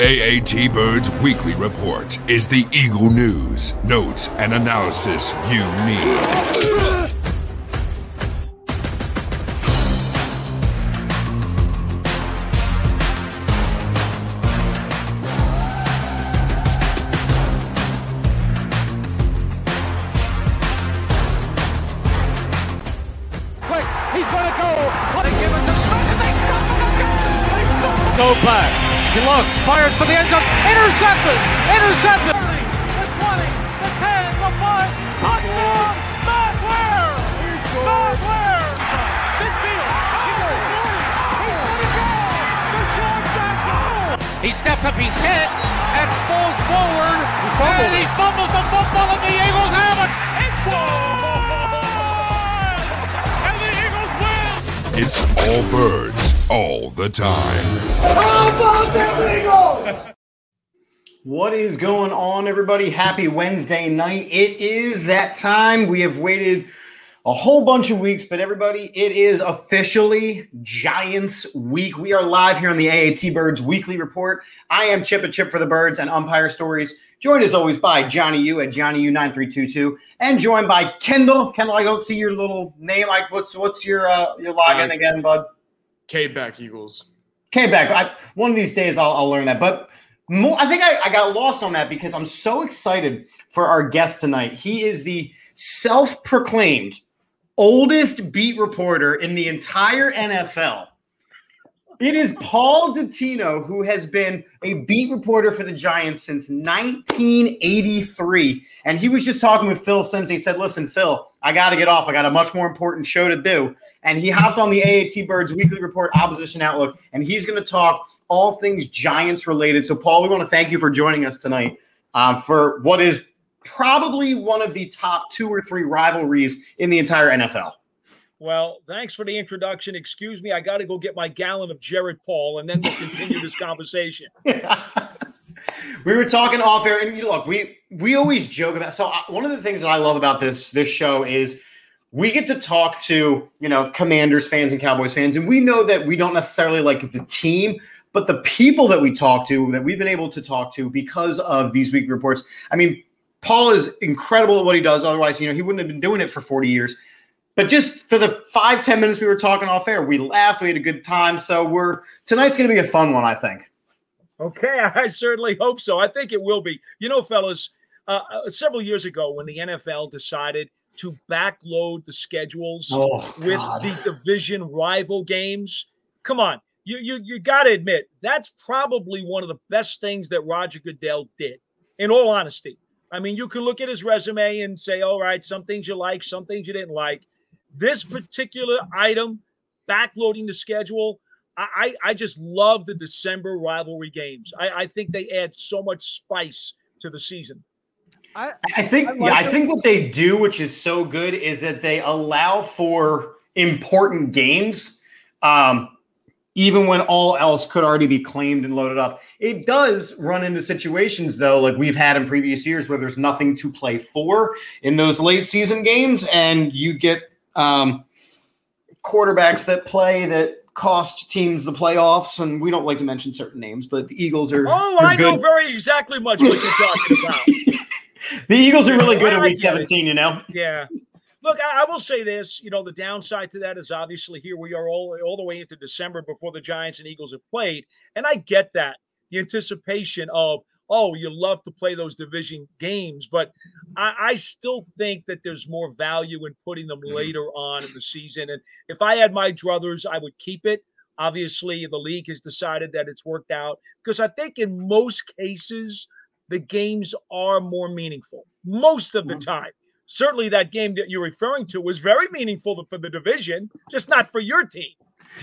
AAT Birds Weekly Report is the Eagle news, notes, and analysis you need. Going on, everybody? Happy Wednesday night. It is that time. We have waited a whole bunch of weeks, but everybody, it is officially Giants week. We are live here on the AAT Birds weekly report. I am Chip and Chip for the Birds and Umpire Stories, joined as always by Johnny U at Johnny U9322, and joined by Kendall. Kendall, I don't see your little name. Like, what's what's your uh, your login Uh, again, bud? K back Eagles. Okay, back. I, one of these days I'll, I'll learn that. But I think I, I got lost on that because I'm so excited for our guest tonight. He is the self proclaimed oldest beat reporter in the entire NFL. It is Paul Dottino, who has been a beat reporter for the Giants since 1983. And he was just talking with Phil Simms. He said, Listen, Phil, I got to get off. I got a much more important show to do. And he hopped on the AAT Birds weekly report, Opposition Outlook, and he's going to talk all things Giants related. So, Paul, we want to thank you for joining us tonight um, for what is probably one of the top two or three rivalries in the entire NFL. Well, thanks for the introduction. Excuse me, I got to go get my gallon of Jared Paul, and then we'll continue this conversation. we were talking off air, and you look, we we always joke about. So uh, one of the things that I love about this this show is we get to talk to you know Commanders fans and Cowboys fans, and we know that we don't necessarily like the team, but the people that we talk to that we've been able to talk to because of these week reports. I mean, Paul is incredible at what he does. Otherwise, you know, he wouldn't have been doing it for forty years. But just for the five ten minutes we were talking off air, we laughed, we had a good time. So we're tonight's going to be a fun one, I think. Okay, I certainly hope so. I think it will be. You know, fellas, uh, uh, several years ago when the NFL decided to backload the schedules Oh, with the division rival games, come on, you you you got to admit that's probably one of the best things that Roger Goodell did. In all honesty, I mean, you can look at his resume and say, all right, some things you like, some things you didn't like. This particular item, backloading the schedule, I, I I just love the December rivalry games. I, I think they add so much spice to the season. I I think I yeah, I think what they do, which is so good, is that they allow for important games, um, even when all else could already be claimed and loaded up. It does run into situations though, like we've had in previous years, where there's nothing to play for in those late season games, and you get um, quarterbacks that play that cost teams the playoffs. And we don't like to mention certain names, but the Eagles are. Oh, I know very exactly much what you're talking about. The Eagles are really good in I week get it. 17, you know. Yeah. Look, I, I will say this. You know, the downside to that is obviously here we are all all the way into December before the Giants and Eagles have played, and I get that the anticipation of oh, you love to play those division games, but I, I still think that there's more value in putting them mm-hmm. later on in the season. And if I had my druthers, I would keep it. Obviously, the league has decided that it's worked out because I think in most cases the games are more meaningful most of the mm-hmm. time. Certainly, that game that you're referring to was very meaningful for the division, just not for your team.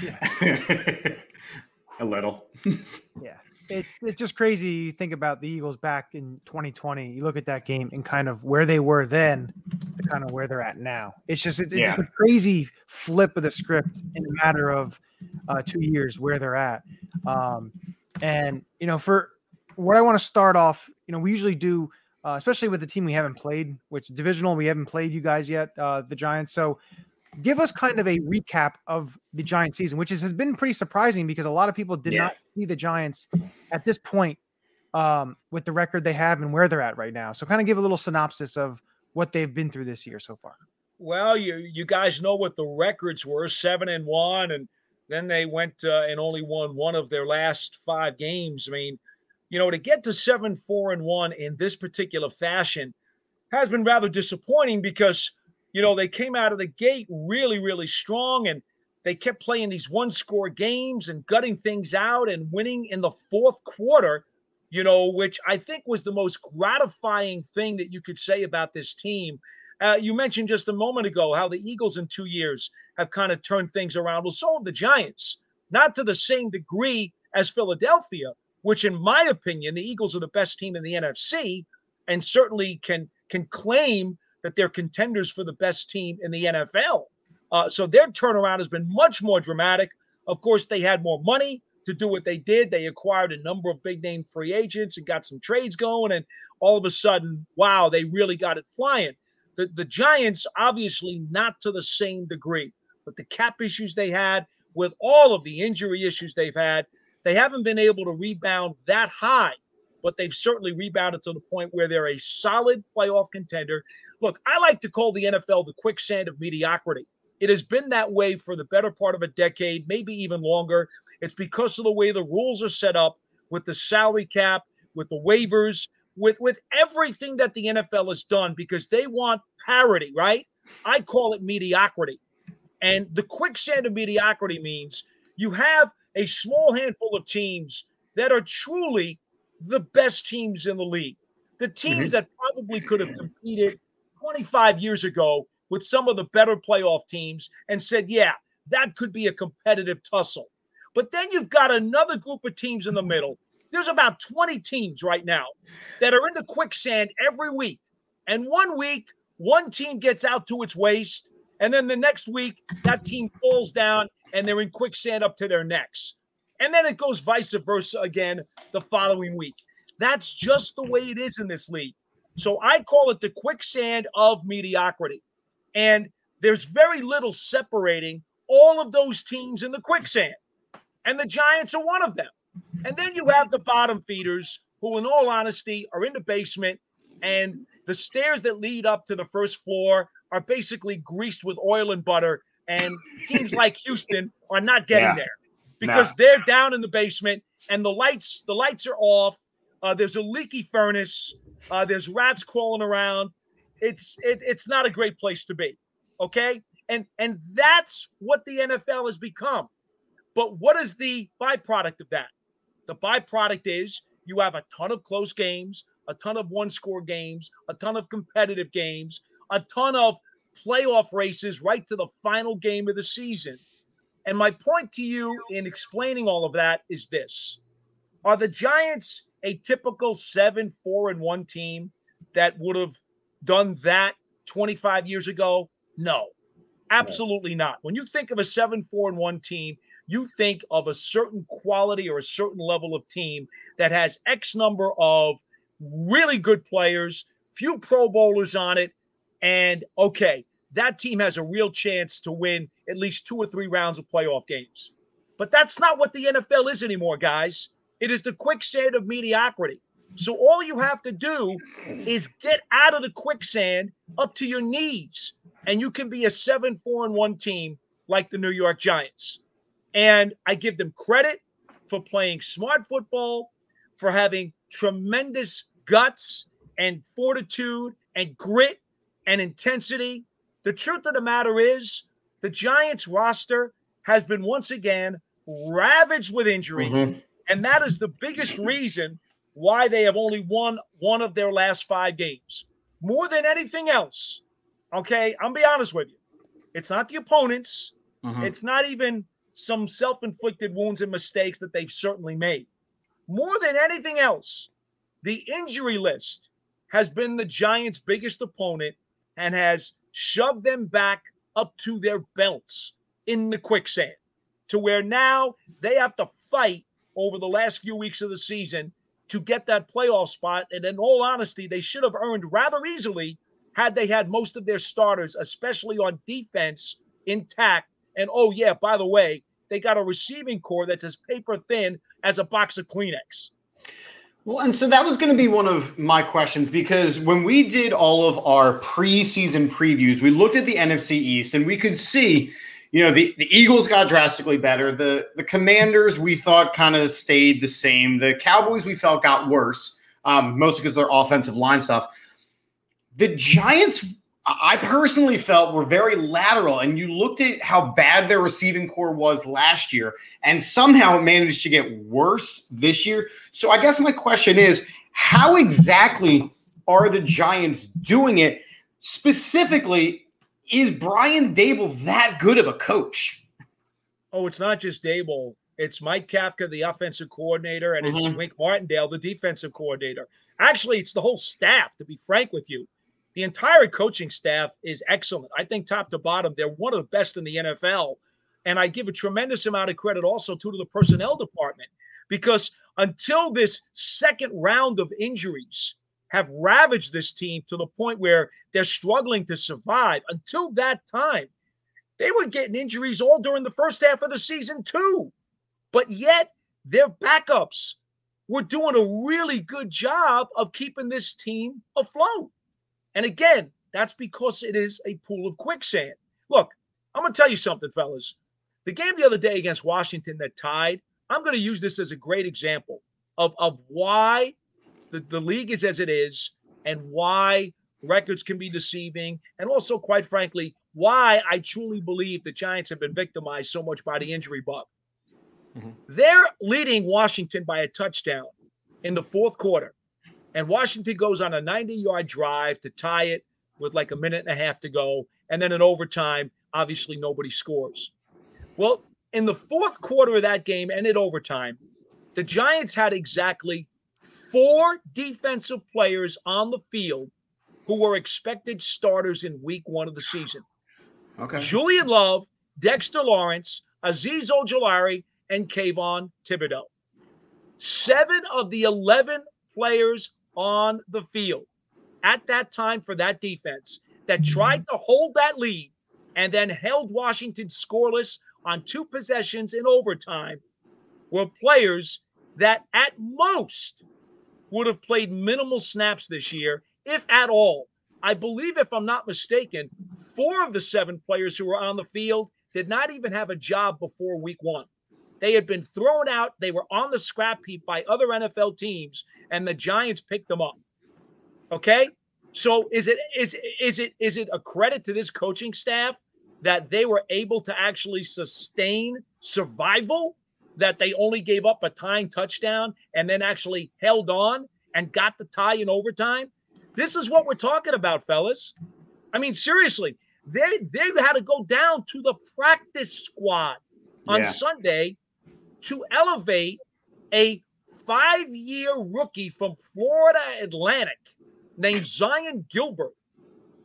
Yeah. a little. Yeah. It, it's just crazy. You think about the Eagles back in 2020. You look at that game and kind of where they were then to kind of where they're at now. It's just it's, it's a crazy flip of the script in a matter of uh, two years where they're at. Um, and you know, for what I want to start off, you know, we usually do, uh, especially with the team we haven't played, which divisional. We haven't played you guys yet, uh, the Giants. So give us kind of a recap of the Giant season, which is, has been pretty surprising because a lot of people did Yeah. not see the Giants at this point um, with the record they have and where they're at right now. So, kind of give a little synopsis of what they've been through this year so far. Well, you you guys know what the records were: seven and one, and then they went uh, and only won one of their last five games. I mean, you know, to get to seven, four, and one in this particular fashion has been rather disappointing because you know they came out of the gate really, really strong, and they kept playing these one-score games and gutting things out and winning in the fourth quarter. You know, which I think was the most gratifying thing that you could say about this team uh, you mentioned just a moment ago how the Eagles in two years have kind of turned things around. Well, so have the Giants, not to the same degree as Philadelphia, which, in my opinion, the Eagles are the best team in the NFC and certainly can can claim that they're contenders for the best team in the NFL. Uh, so their turnaround has been much more dramatic. Of course, they had more money to do what they did. They acquired a number of big name free agents and got some trades going. And all of a sudden, wow, they really got it flying. The, the Giants, obviously, not to the same degree, but the cap issues they had, with all of the injury issues they've had, they haven't been able to rebound that high, but they've certainly rebounded to the point where they're a solid playoff contender. Look, I like to call the NFL the quicksand of mediocrity. It has been that way for the better part of a decade, maybe even longer. It's because of the way the rules are set up with the salary cap, with the waivers, with with everything that the NFL has done because they want parity, right? I call it mediocrity. And the quicksand of mediocrity means you have a small handful of teams that are truly the best teams in the league. The teams mm-hmm. that probably could have competed 25 years ago with some of the better playoff teams and said, yeah, that could be a competitive tussle. But then you've got another group of teams in the middle there's about 20 teams right now that are in the quicksand every week. And one week, one team gets out to its waist. And then the next week, that team falls down and they're in quicksand up to their necks. And then it goes vice versa again the following week. That's just the way it is in this league. So I call it the quicksand of mediocrity. And there's very little separating all of those teams in the quicksand. And the Giants are one of them. And then you have the bottom feeders who, in all honesty, are in the basement, and the stairs that lead up to the first floor are basically greased with oil and butter. And teams like Houston are not getting yeah. there because nah. they're down in the basement and the lights the lights are off. Uh, there's a leaky furnace. Uh, there's rats crawling around. It's it, it's not a great place to be. Okay, and and that's what the NFL has become. But what is the byproduct of that? The byproduct is you have a ton of close games, a ton of one score games, a ton of competitive games, a ton of playoff races right to the final game of the season. And my point to you in explaining all of that is this Are the Giants a typical 7 4 and 1 team that would have done that 25 years ago? No, absolutely not. When you think of a 7 4 and 1 team, you think of a certain quality or a certain level of team that has X number of really good players, few Pro Bowlers on it, and okay, that team has a real chance to win at least two or three rounds of playoff games. But that's not what the NFL is anymore, guys. It is the quicksand of mediocrity. So all you have to do is get out of the quicksand up to your knees, and you can be a 7 4 and 1 team like the New York Giants. And I give them credit for playing smart football, for having tremendous guts and fortitude and grit and intensity. The truth of the matter is, the Giants roster has been once again ravaged with injury. Mm-hmm. And that is the biggest reason why they have only won one of their last five games. More than anything else, okay, I'm be honest with you. It's not the opponents. Mm-hmm. It's not even some self inflicted wounds and mistakes that they've certainly made. More than anything else, the injury list has been the Giants' biggest opponent and has shoved them back up to their belts in the quicksand to where now they have to fight over the last few weeks of the season to get that playoff spot. And in all honesty, they should have earned rather easily had they had most of their starters, especially on defense, intact and oh, yeah, by the way, they got a receiving core that's as paper thin as a box of Kleenex. Well, and so that was going to be one of my questions because when we did all of our preseason previews, we looked at the NFC East and we could see, you know, the, the Eagles got drastically better. The the Commanders we thought kind of stayed the same. The Cowboys we felt got worse, um, mostly because of their offensive line stuff. The Giants I personally felt were very lateral. And you looked at how bad their receiving core was last year, and somehow it managed to get worse this year. So I guess my question is how exactly are the Giants doing it? Specifically, is Brian Daboll that good of a coach? Oh, it's not just Daboll. It's Mike Kafka, the offensive coordinator, and mm-hmm. it's Wink Martindale, the defensive coordinator. Actually, it's the whole staff, to be frank with you the entire coaching staff is excellent. I think top to bottom, they're one of the best in the NFL. And I give a tremendous amount of credit also to the personnel department because until this second round of injuries have ravaged this team to the point where they're struggling to survive, until that time, they were getting injuries all during the first half of the season, too. But yet, their backups were doing a really good job of keeping this team afloat. And again, that's because it is a pool of quicksand. Look, I'm going to tell you something, fellas. The game the other day against Washington that tied, I'm going to use this as a great example of, of why the, the league is as it is and why records can be deceiving. And also, quite frankly, why I truly believe the Giants have been victimized so much by the injury bug. Mm-hmm. They're leading Washington by a touchdown in the fourth quarter. And Washington goes on a 90 yard drive to tie it with like a minute and a half to go. And then in overtime, obviously nobody scores. Well, in the fourth quarter of that game and in overtime, the Giants had exactly four defensive players on the field who were expected starters in week one of the season. Okay. Julian Love, Dexter Lawrence, Azeez Ojulari, and Kayvon Thibodeaux. Seven of the 11 players on the field at that time for that defense that tried to hold that lead and then held Washington scoreless on two possessions in overtime were players that at most would have played minimal snaps this year, if at all. I believe, if I'm not mistaken, four of the seven players who were on the field did not even have a job before week one. They had been thrown out. They were on the scrap heap by other NFL teams, and the Giants picked them up. Okay, so is it is is it is it a credit to this coaching staff that they were able to actually sustain survival? That they only gave up a tying touchdown and then actually held on and got the tie in overtime. This is what we're talking about, fellas. I mean, seriously, they they had to go down to the practice squad on yeah. Sunday to elevate a five year rookie from Florida Atlantic named Zyon Gilbert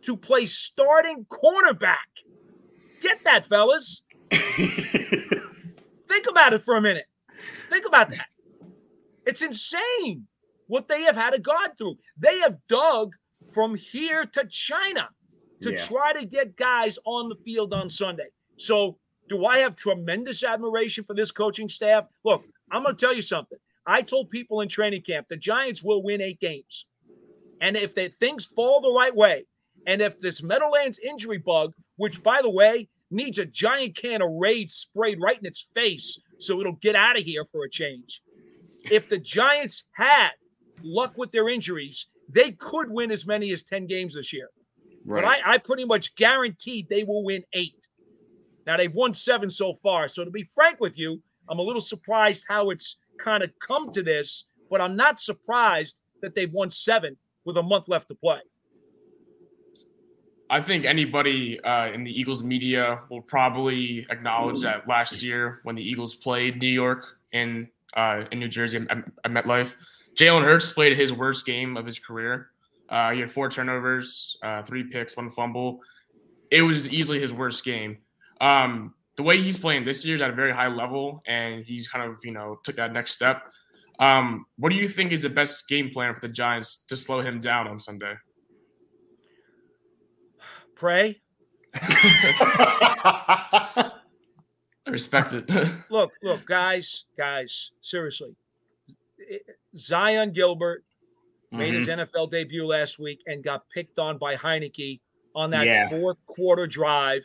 to play starting cornerback. Get that, fellas. Think about it for a minute. Think about that. It's insane what they have had to go through. They have dug from here to China to yeah. try to get guys on the field on Sunday. So do I have tremendous admiration for this coaching staff? Look, I'm going to tell you something. I told people in training camp the Giants will win eight games. And if the things fall the right way, and if this Meadowlands injury bug, which by the way needs a giant can of Raid sprayed right in its face so it'll get out of here for a change, if the Giants had luck with their injuries, they could win as many as 10 games this year. Right. But I, I pretty much guaranteed they will win eight. Now they've won seven so far. So to be frank with you, I'm a little surprised how it's kind of come to this, but I'm not surprised that they've won seven with a month left to play. I think anybody uh, in the Eagles media will probably acknowledge that last year when the Eagles played New York in uh, in New Jersey at, MetLife, Jalen Hurts played his worst game of his career. Uh, he had four turnovers, uh, three picks, one fumble. It was easily his worst game. Um, the way he's playing this year is at a very high level, and he's kind of you know took that next step. Um, what do you think is the best game plan for the Giants to slow him down on Sunday? Pray. I respect it. look, look, guys, guys, seriously. Zyon Gilbert made his Mhm. NFL debut last week and got picked on by Heinicke on that Yeah. fourth quarter drive,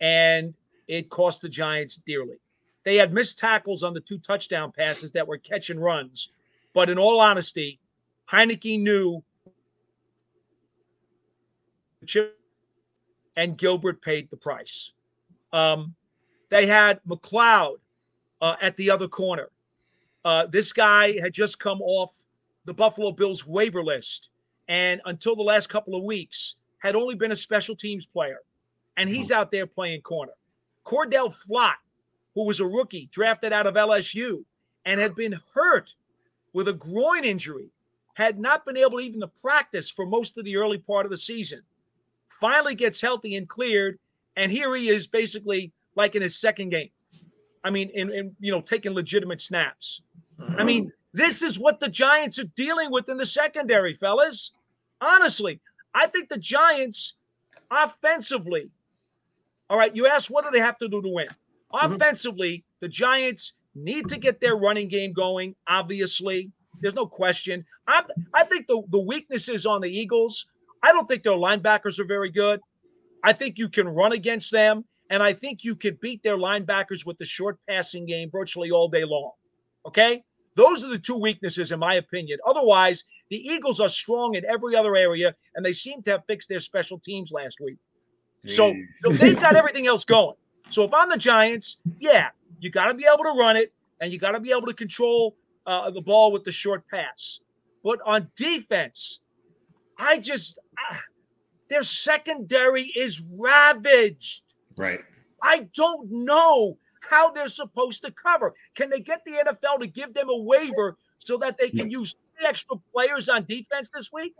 and it cost the Giants dearly. They had missed tackles on the two touchdown passes that were catch and runs, but in all honesty, Heinicke knew and Gilbert paid the price. Um, they had McCloud uh, at the other corner. Uh, this guy had just come off the Buffalo Bills waiver list, and until the last couple of weeks, had only been a special teams player, and uh-huh. he's out there playing corner. Cor'Dale Flott, who was a rookie drafted out of LSU and had been hurt with a groin injury, had not been able even to practice for most of the early part of the season. Finally gets healthy and cleared, and here he is basically like in his second game. I mean, in, in you know, taking legitimate snaps. I mean, this is what the Giants are dealing with in the secondary, fellas. Honestly, I think the Giants offensively, all right, you asked what do they have to do to win? Mm-hmm. Offensively, the Giants need to get their running game going, obviously. There's no question. I, I think the, the weaknesses on the Eagles, I don't think their linebackers are very good. I think you can run against them, and I think you can beat their linebackers with the short passing game virtually all day long. Okay? Those are the two weaknesses, in my opinion. Otherwise, the Eagles are strong in every other area, and they seem to have fixed their special teams last week. So, so they've got everything else going. So if I'm the Giants, yeah, you got to be able to run it, and you got to be able to control uh, the ball with the short pass. But on defense, I just ah, their secondary is ravaged. Right. I don't know how they're supposed to cover. Can they get the NFL to give them a waiver so that they can use three extra players on defense this week?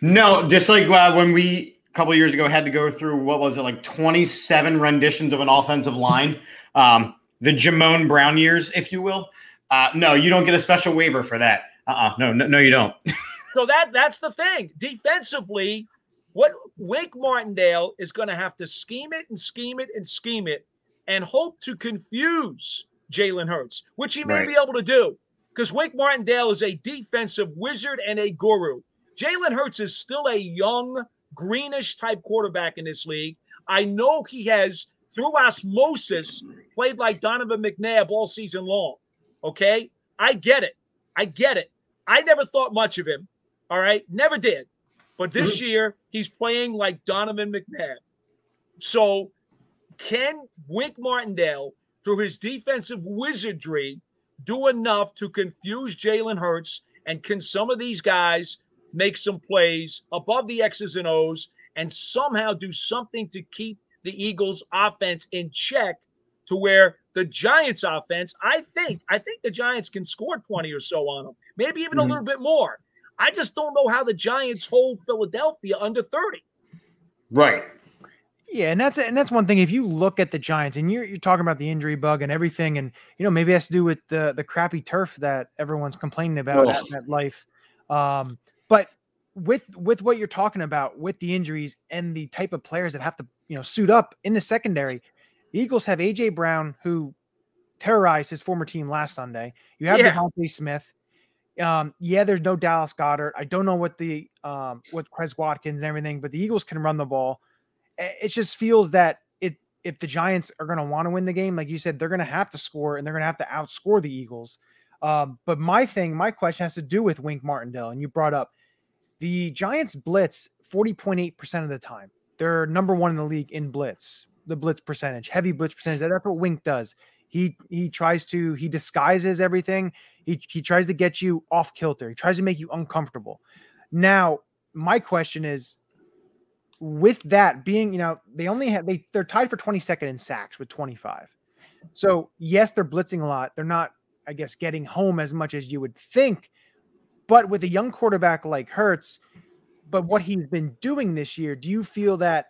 No, just like uh, when we couple years ago had to go through what was it like 27 renditions of an offensive line, um, the Jamon Brown years, if you will. Uh, no, you don't get a special waiver for that. Uh-uh. No, no, no, you don't. So that that's the thing. Defensively, what Wink Martindale is going to have to scheme it and scheme it and scheme it and hope to confuse Jalen Hurts, which he may Right. be able to do because Wink Martindale is a defensive wizard and a guru. Jalen Hurts is still a young, greenish type quarterback in this league. I know he has, through osmosis, played like Donovan McNabb all season long. Okay. I get it. I get it. I never thought much of him. All right. Never did. But this mm-hmm. year, he's playing like Donovan McNabb. So, can Wink Martindale, through his defensive wizardry, do enough to confuse Jalen Hurts? And can some of these guys make some plays above the X's and O's and somehow do something to keep the Eagles' offense in check to where the Giants' offense, I think, I think the Giants can score 20 or so on them, maybe even a Mhm. little bit more. I just don't know how the Giants hold Philadelphia under 30. Right. Yeah, and that's and that's one thing. If you look at the Giants and you're you're talking about the injury bug and everything, and you know maybe it has to do with the the crappy turf that everyone's complaining about at Ugh. life. Um, but with with what you're talking about with the injuries and the type of players that have to you know suit up in the secondary, the Eagles have AJ Brown who terrorized his former team last Sunday. You have Yeah. DeVonta Smith. Um, yeah, there's no Dallas Goedert. I don't know what the um what Quez Watkins and everything, but the Eagles can run the ball. It just feels that it if the Giants are going to want to win the game, like you said, they're going to have to score and they're going to have to outscore the Eagles. Um, but my thing, my question has to do with Wink Martindale, and you brought up the Giants blitz 40.8% of the time. They're number one in the league in blitz, the blitz percentage, heavy blitz percentage. That's what Wink does. He he tries to he disguises everything. He he tries to get you off kilter. He tries to make you uncomfortable. Now, my question is with that being, you know, they only have they they're tied for 22nd in sacks with 25. So, yes, they're blitzing a lot. They're not I guess getting home as much as you would think. But with a young quarterback like Hurts, but what he's been doing this year, do you feel that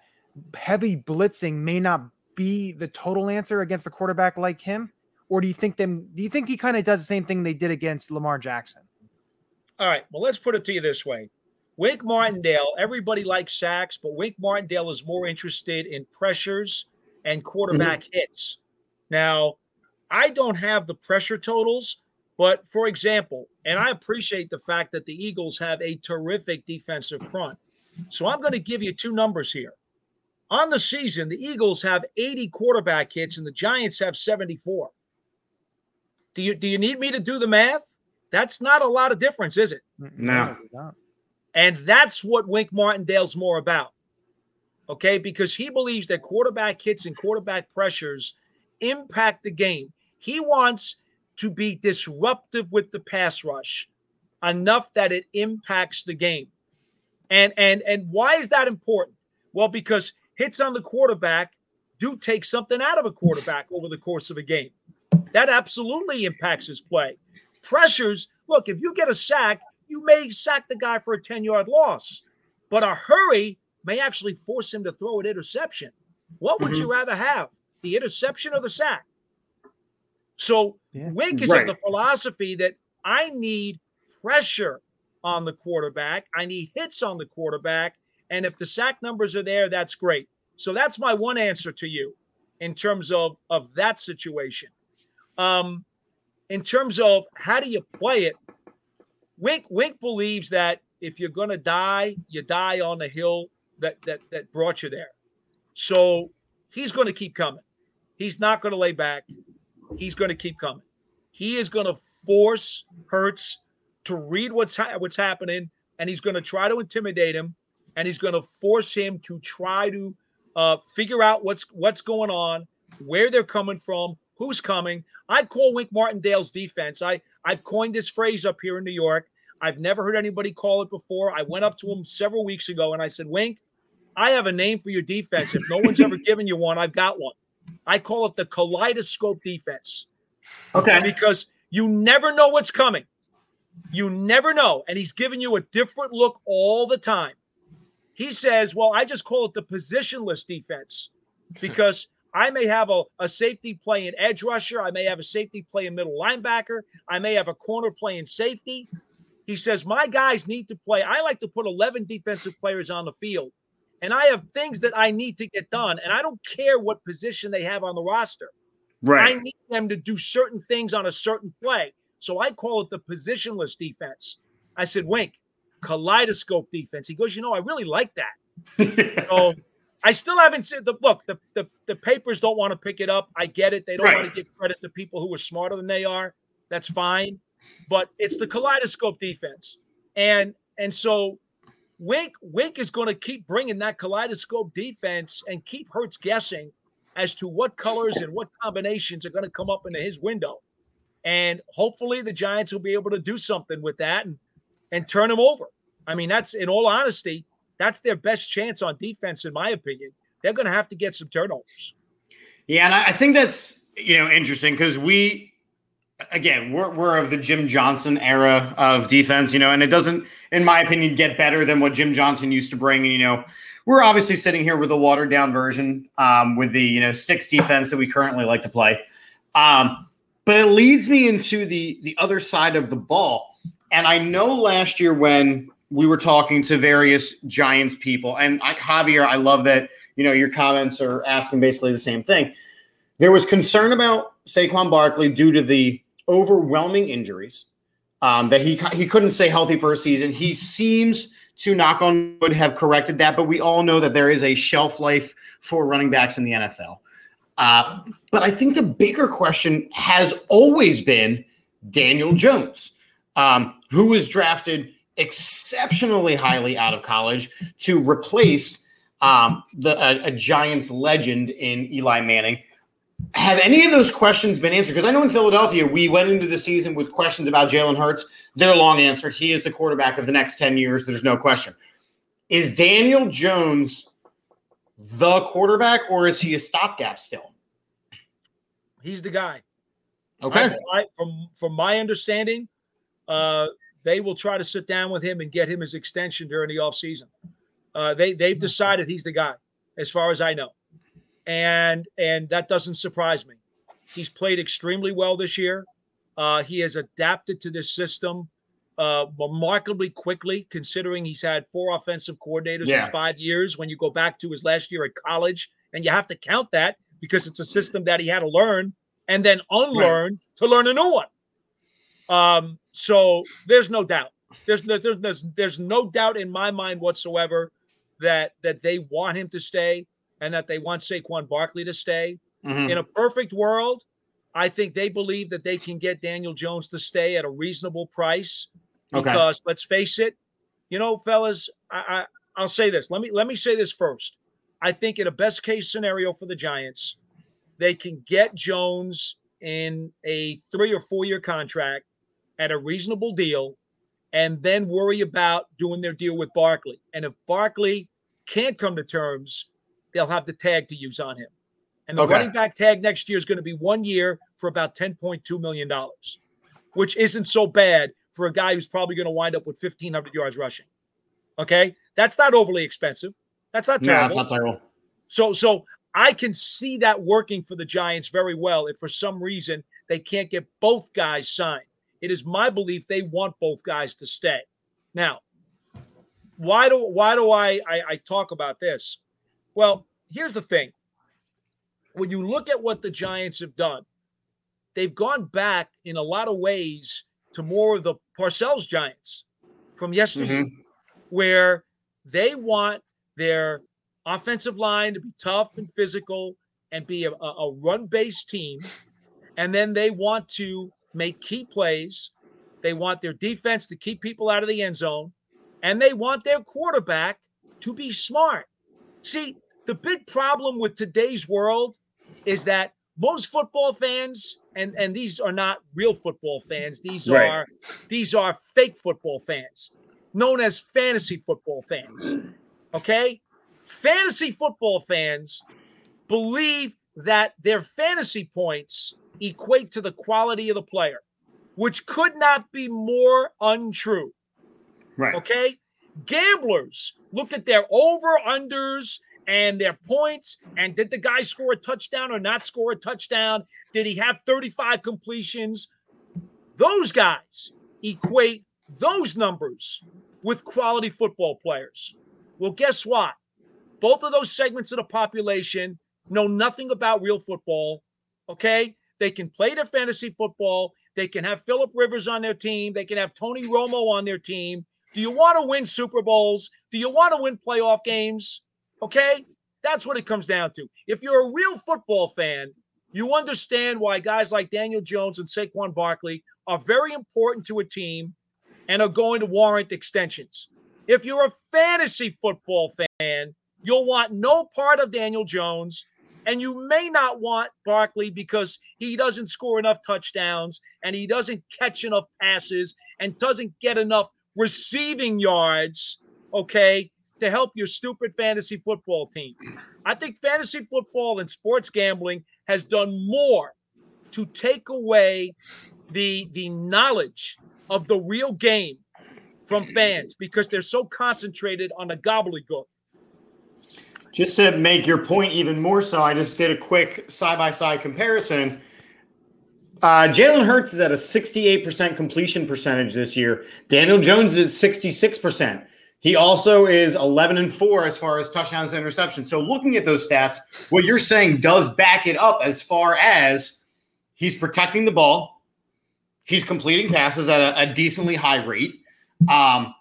heavy blitzing may not be the total answer against a quarterback like him? Or do you think them do you think he kind of does the same thing they did against Lamar Jackson? All right. Well, let's put it to you this way. Wink Martindale, everybody likes sacks, but Wink Martindale is more interested in pressures and quarterback mm-hmm. hits. Now, I don't have the pressure totals, But for example, and I appreciate the fact that the Eagles have a terrific defensive front. So I'm going to give you two numbers here. On the season, the Eagles have 80 quarterback hits and the Giants have 74. Do you do you need me to do the math? That's not a lot of difference, is it? No. And that's what Wink Martindale's more about. Okay, because he believes that quarterback hits and quarterback pressures impact the game. He wants to be disruptive with the pass rush enough that it impacts the game. And and and why is that important? Well, because hits on the quarterback do take something out of a quarterback over the course of a game. That absolutely impacts his play. Pressures, look, if you get a sack, you may sack the guy for a 10-yard loss. But a hurry may actually force him to throw an interception. What would mm-hmm. you rather have? The interception or the sack? So yeah. Wink is right. of the philosophy that I need pressure on the quarterback. I need hits on the quarterback. And if the sack numbers are there, that's great. So that's my one answer to you in terms of, of that situation. Um, in terms of how do you play it, Wink Wink believes that if you're gonna die, you die on the hill that that that brought you there. So he's going to keep coming. He's not going to lay back. He's going to keep coming. He is going to force Hurts to read what's ha- what's happening, and he's going to try to intimidate him, and he's going to force him to try to uh, figure out what's what's going on, where they're coming from, who's coming. I call Wink Martindale's defense. I I've coined this phrase up here in New York. I've never heard anybody call it before. I went up to him several weeks ago and I said, Wink, I have a name for your defense. If no one's ever given you one, I've got one. I call it the kaleidoscope defense. Okay. Because you never know what's coming. You never know. And he's giving you a different look all the time. He says, Well, I just call it the positionless defense because I may have a, a safety play playing edge rusher. I may have a safety play playing middle linebacker. I may have a corner playing safety. He says, My guys need to play. I like to put 11 defensive players on the field and I have things that I need to get done, and I don't care what position they have on the roster. Right. I need them to do certain things on a certain play. So I call it the positionless defense. I said, Wink, kaleidoscope defense. He goes, you know, I really like that. so I still haven't said the look. The, the the papers don't want to pick it up. I get it. They don't right. want to give credit to people who are smarter than they are. That's fine. But it's the kaleidoscope defense. And and so Wink Wink is going to keep bringing that kaleidoscope defense and keep Hurts guessing as to what colors and what combinations are going to come up into his window. And hopefully the Giants will be able to do something with that and and turn him over. I mean, that's in all honesty, that's their best chance on defense, in my opinion. They're going to have to get some turnovers. Yeah, and I think that's you know interesting because we again, we're, we're of the Jim Johnson era of defense, you know, and it doesn't, in my opinion, get better than what Jim Johnson used to bring. And, you know, we're obviously sitting here with a watered down version um, with the, you know, sticks defense that we currently like to play. Um, but it leads me into the the other side of the ball. And I know last year when we were talking to various Giants people, and I, Javier, I love that, you know, your comments are asking basically the same thing. There was concern about Saquon Barkley due to the overwhelming injuries. Um, that he he couldn't stay healthy for a season. He seems to knock on wood have corrected that, but we all know that there is a shelf life for running backs in the NFL. Uh, but I think the bigger question has always been Daniel Jones, um, who was drafted exceptionally highly out of college to replace um, the a, a Giants legend in Eli Manning have any of those questions been answered? Because I know in Philadelphia, we went into the season with questions about Jalen Hurts. They're long answered. he is the quarterback of the next 10 years. There's no question. Is Daniel Jones the quarterback, or is he a stopgap still? He's the guy. Okay. I, I, from from my understanding, uh, they will try to sit down with him and get him his extension during the offseason. Uh, they they've decided he's the guy, as far as I know and and that doesn't surprise me. He's played extremely well this year. Uh, he has adapted to this system uh, remarkably quickly, considering he's had four offensive coordinators yeah. in five years. When you go back to his last year at college, and you have to count that because it's a system that he had to learn and then unlearn right. to learn a new one. Um, so there's no doubt. There's no there's, there's there's no doubt in my mind whatsoever that that they want him to stay and that they want Saquon Barkley to stay. Mhm. In a perfect world, I think they believe that they can get Daniel Jones to stay at a reasonable price. Okay. Because let's face it, you know, fellas, I, I I'll say this. Let me let me say this first. I think in a best case scenario for the Giants, they can get Jones in a three or four year contract at a reasonable deal, and then worry about doing their deal with Barkley. And if Barkley can't come to terms, they'll have the tag to use on him. And the Okay. running back tag next year is going to be one year for about $10.2 million, which isn't so bad for a guy who's probably going to wind up with 1,500 yards rushing. Okay. That's not overly expensive. That's not No, terrible. it's not terrible. So so I can see that working for the Giants very well if for some reason they can't get both guys signed. It is my belief they want both guys to stay. Now, why do why do I I, I talk about this? Well, here's the thing. When you look at what the Giants have done, they've gone back in a lot of ways to more of the Parcells Giants from yesterday, mm-hmm. where they want their offensive line to be tough and physical and be a, a a run-based team, and then they want to make key plays. They want their defense to keep people out of the end zone, and they want their quarterback to be smart. See, the big problem with today's world is that most football fans, and and these are not real football fans. These Right. are these are fake football fans, known as fantasy football fans. Okay, fantasy football fans believe that their fantasy points equate to the quality of the player, which could not be more untrue. Right. Okay. Gamblers look at their over unders and their points. And did the guy score a touchdown or not score a touchdown? Did he have 35 completions? Those guys equate those numbers with quality football players. Well, guess what? Both of those segments of the population know nothing about real football. Okay. They can play their fantasy football. They can have Philip Rivers on their team. They can have Tony Romo on their team. Do you want to win Super Bowls? Do you want to win playoff games? Okay. That's what it comes down to. If you're a real football fan, you understand why guys like Daniel Jones and Saquon Barkley are very important to a team and are going to warrant extensions. If you're a fantasy football fan, you'll want no part of Daniel Jones, and you may not want Barkley because he doesn't score enough touchdowns and he doesn't catch enough passes and doesn't get enough receiving yards, okay, to help your stupid fantasy football team. I think fantasy football and sports gambling has done more to take away the the knowledge of the real game from fans because they're so concentrated on the gobbledygook. Just to make your point even more so, I just did a quick side by side comparison. Uh, Jalen Hurts is at a 68% completion percentage this year. Daniel Jones is at 66%. He also is 11 and 4 as far as touchdowns and interceptions. So, looking at those stats, what you're saying does back it up as far as he's protecting the ball, he's completing passes at a, a decently high rate, um,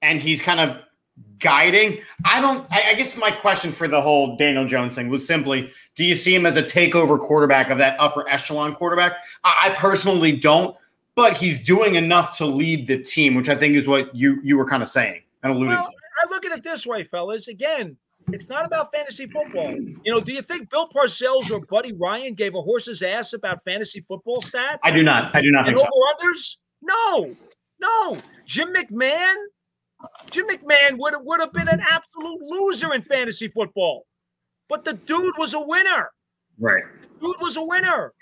and he's kind of guiding. I don't. I, I guess my question for the whole Daniel Jones thing was simply: Do you see him as a takeover quarterback of that upper echelon quarterback? I, I personally don't, but he's doing enough to lead the team, which I think is what you you were kind of saying and alluding Well. I look at it this way, fellas. Again, it's not about fantasy football. You know, do you think Bill Parcells or Buddy Ryan gave a horse's ass about fantasy football stats? I do not. I do not and think so. over unders? No, no. Jim McMahon, Jim McMahon would would have been an absolute loser in fantasy football, but the dude was a winner. Right. Dude was a winner.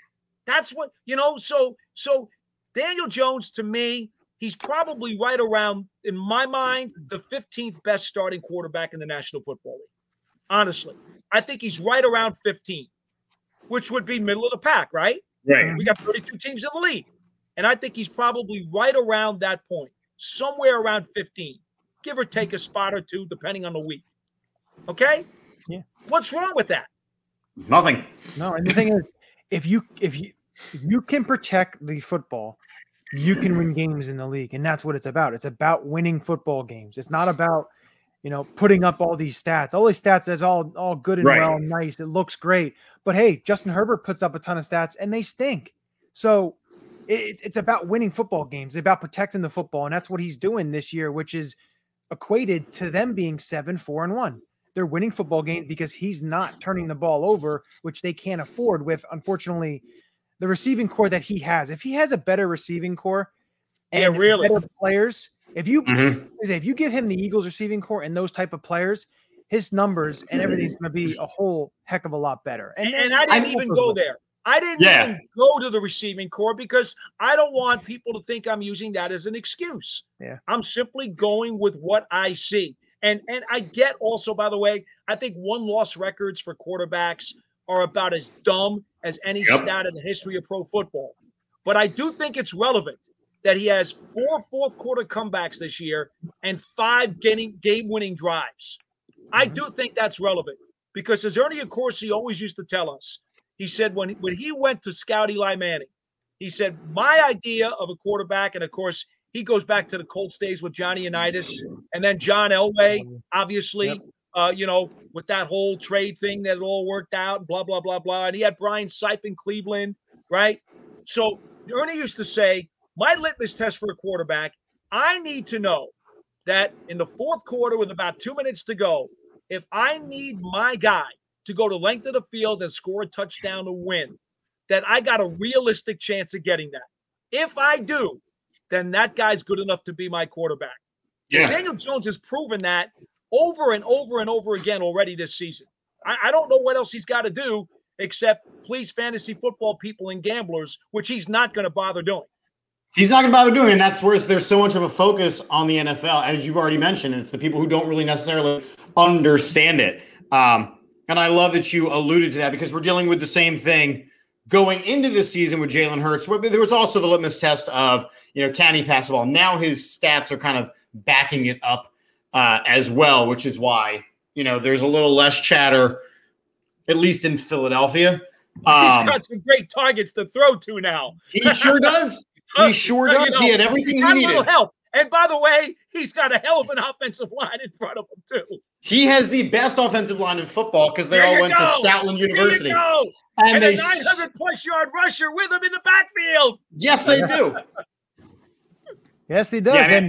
That's what you know. So so Daniel Jones to me, he's probably right around in my mind the 15th best starting quarterback in the National Football League. Honestly, I think he's right around 15, which would be middle of the pack, right? Right. We got 32 teams in the league. And I think he's probably right around that point, somewhere around 15, give or take a spot or two, depending on the week. Okay? Yeah. What's wrong with that? Nothing. No, and the thing is, if you if you if you can protect the football, you can win games in the league. And that's what it's about. It's about winning football games. It's not about, you know, putting up all these stats. All these stats that's all all good and Right. well, nice. It looks great. But hey, Justin Herbert puts up a ton of stats and they stink. So it, it's about winning football games. It's about protecting the football. And that's what he's doing this year, which is equated to them being seven, four, and one. They're winning football games because he's not turning the ball over, which they can't afford with, unfortunately, the receiving corps that he has. If he has a better receiving corps Yeah, and really. better players, if you Mhm. if you give him the Eagles receiving corps and those type of players, his numbers and everything's going to be a whole heck of a lot better. And, and I didn't even go there. I didn't Yeah. even go to the receiving corps because I don't want people to think I'm using that as an excuse. Yeah. I'm simply going with what I see. And and I get also, by the way, I think one loss records for quarterbacks are about as dumb as any Yep. stat in the history of pro football. But I do think it's relevant that he has four fourth quarter comebacks this year and five game winning drives. I mm-hmm. do think that's relevant because as Ernie Accorsi always used to tell us, he said when when he went to scout Eli Manning, he said my idea of a quarterback, and of course he goes back to the Colts days with Johnny Unitas and then John Elway, obviously, Yep. Uh, you know, with that whole trade thing that it all worked out, blah blah blah blah, and he had Brian Sipe in Cleveland, right? So Ernie used to say, my litmus test for a quarterback, I need to know that in the fourth quarter with about two minutes to go, if I need my guy to go to length of the field and score a touchdown to win, that I got a realistic chance of getting that. If I do, then that guy's good enough to be my quarterback. Yeah. Daniel Jones has proven that over and over and over again already this season. I, I don't know what else he's got to do except please fantasy football people and gamblers, which he's not going to bother doing. He's not going to bother doing, and that's where there's so much of a focus on the NFL, as you've already mentioned. It's the people who don't really necessarily understand it. Um, and I love that you alluded to that because we're dealing with the same thing going into this season with Jalen Hurts. There was also the litmus test of, you know, can he pass the ball? Now his stats are kind of backing it up uh, as well, which is why, you know, there's a little less chatter, at least in Philadelphia. He's got some great targets to throw to now. he sure does. He sure uh, you does. he had everything he's he needed. a little help. And by the way, he's got a hell of an offensive line in front of him too. He has the best offensive line in football because they There all went go. to Stoutland There you University. And, And, they a 900 plus yard rusher with him in the backfield. yes, they do. Yes, he does. Yeah,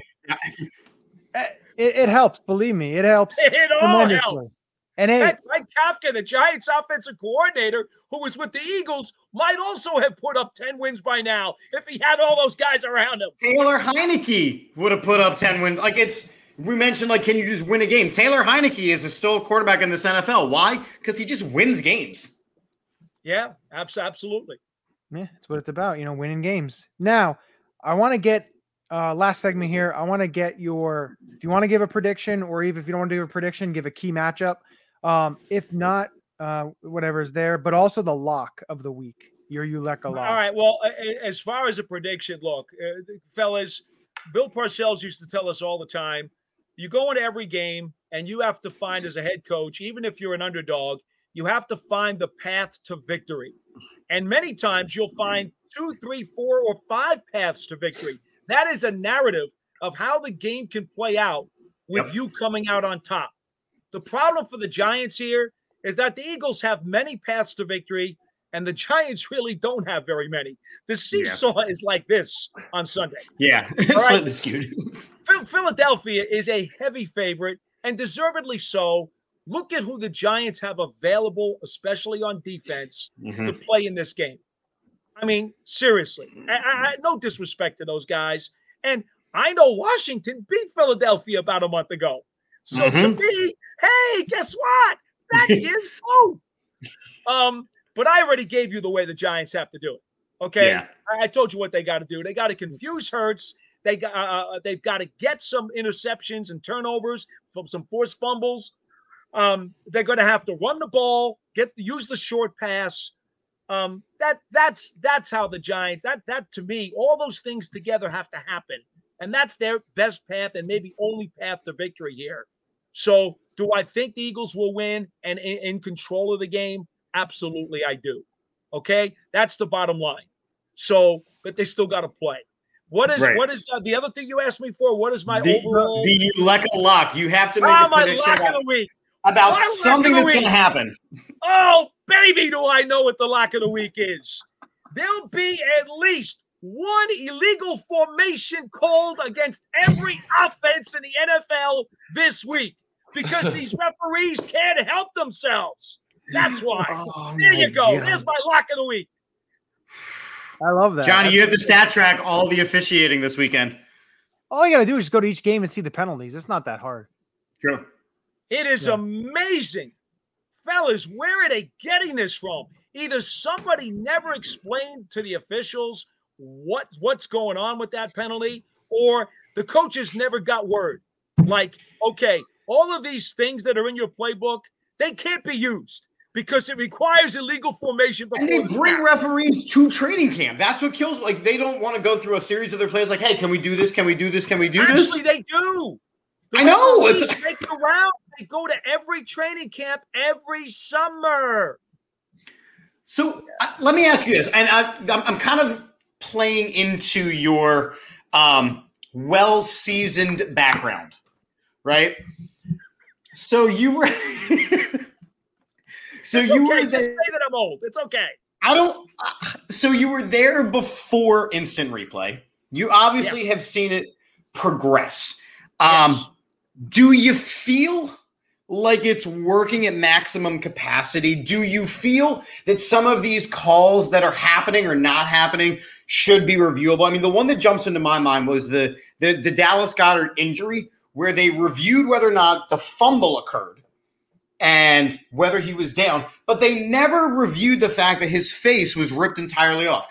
and it, it helps. Believe me, it helps It all helps. And hey, Heck, Mike Kafka, the Giants offensive coordinator, who was with the Eagles, might also have put up 10 wins by now if he had all those guys around him. Taylor Heinicke would have put up 10 wins. Like it's we mentioned like can you just win a game? Taylor Heinicke is a still quarterback in this NFL. Why? Because he just wins games. Yeah, absolutely. Yeah, that's what it's about, you know, winning games. Now, I want to get uh last segment here. I want to get your if you want to give a prediction or even if you don't want to give a prediction, give a key matchup. Um, if not, uh whatever is there, but also the lock of the week. Your Uleka lock. All right. Well, as far as a prediction, look, uh, fellas, Bill Parcells used to tell us all the time you go into every game and you have to find, as a head coach, even if you're an underdog, you have to find the path to victory. And many times you'll find two, three, four, or five paths to victory. That is a narrative of how the game can play out with you coming out on top. The problem for the Giants here is that the Eagles have many paths to victory, and the Giants really don't have very many. The seesaw is like this on Sunday. Yeah. right. Slightly skewed. Philadelphia is a heavy favorite, and deservedly so. Look at who the Giants have available, especially on defense, Mhm. to play in this game. I mean, seriously, I, I, no disrespect to those guys. And I know Washington beat Philadelphia about a month ago. So to Mhm. me, hey, guess what? That gives hope. Um, but I already gave you the way the Giants have to do it. Okay. Yeah. I, I told you what they got to do. They got to confuse Hurts. They got uh, they've got to get some interceptions and turnovers from some forced fumbles. Um, they're going to have to run the ball, get use the short pass. Um, that that's that's how the Giants. That that to me, all those things together have to happen, and that's their best path and maybe only path to victory here. So, do I think the Eagles will win and in, in control of the game? Absolutely, I do. Okay, that's the bottom line. So, but they still got to play. What is Right. what is uh, the other thing you asked me for? What is my the, overall? the lock. You have to make oh, a prediction lock of the week. About My something that's going to happen. Oh, baby, do I know what the lock of the week is. There'll be at least one illegal formation called against every offense in the NFL this week because these referees can't help themselves. That's why. Oh, there you go. God. There's my lock of the week. I love that. Johnny, you have That's- to stat track all the officiating this weekend. All you got to do is just go to each game and see the penalties. It's not that hard. True. It is Yeah. amazing. Fellas, where are they getting this from? Either somebody never explained to the officials what what's going on with that penalty, or the coaches never got word. Like, okay, all of these things that are in your playbook, they can't be used because it requires illegal formation And they the bring snap. referees to training camp. That's what kills. Like they don't want to go through a series of their plays. Like, hey, can we do this? Can we do this? Can we do Actually, this? they do. The I know, it's- make the round. They go to every training camp every summer. So uh, let me ask you this, and I, I'm, I'm kind of playing into your um, well-seasoned background, right? So you were, so It's you okay. were Just there. say that I'm old. It's okay. I don't. uh, So you were there before instant replay. You obviously have seen it progress. Um, Yes. Do you feel like it's working at maximum capacity? Do you feel that some of these calls that are happening or not happening should be reviewable? I mean, the one that jumps into my mind was the the, the Dallas Goedert injury, where they reviewed whether or not the fumble occurred and whether he was down, but they never reviewed the fact that his face was ripped entirely off.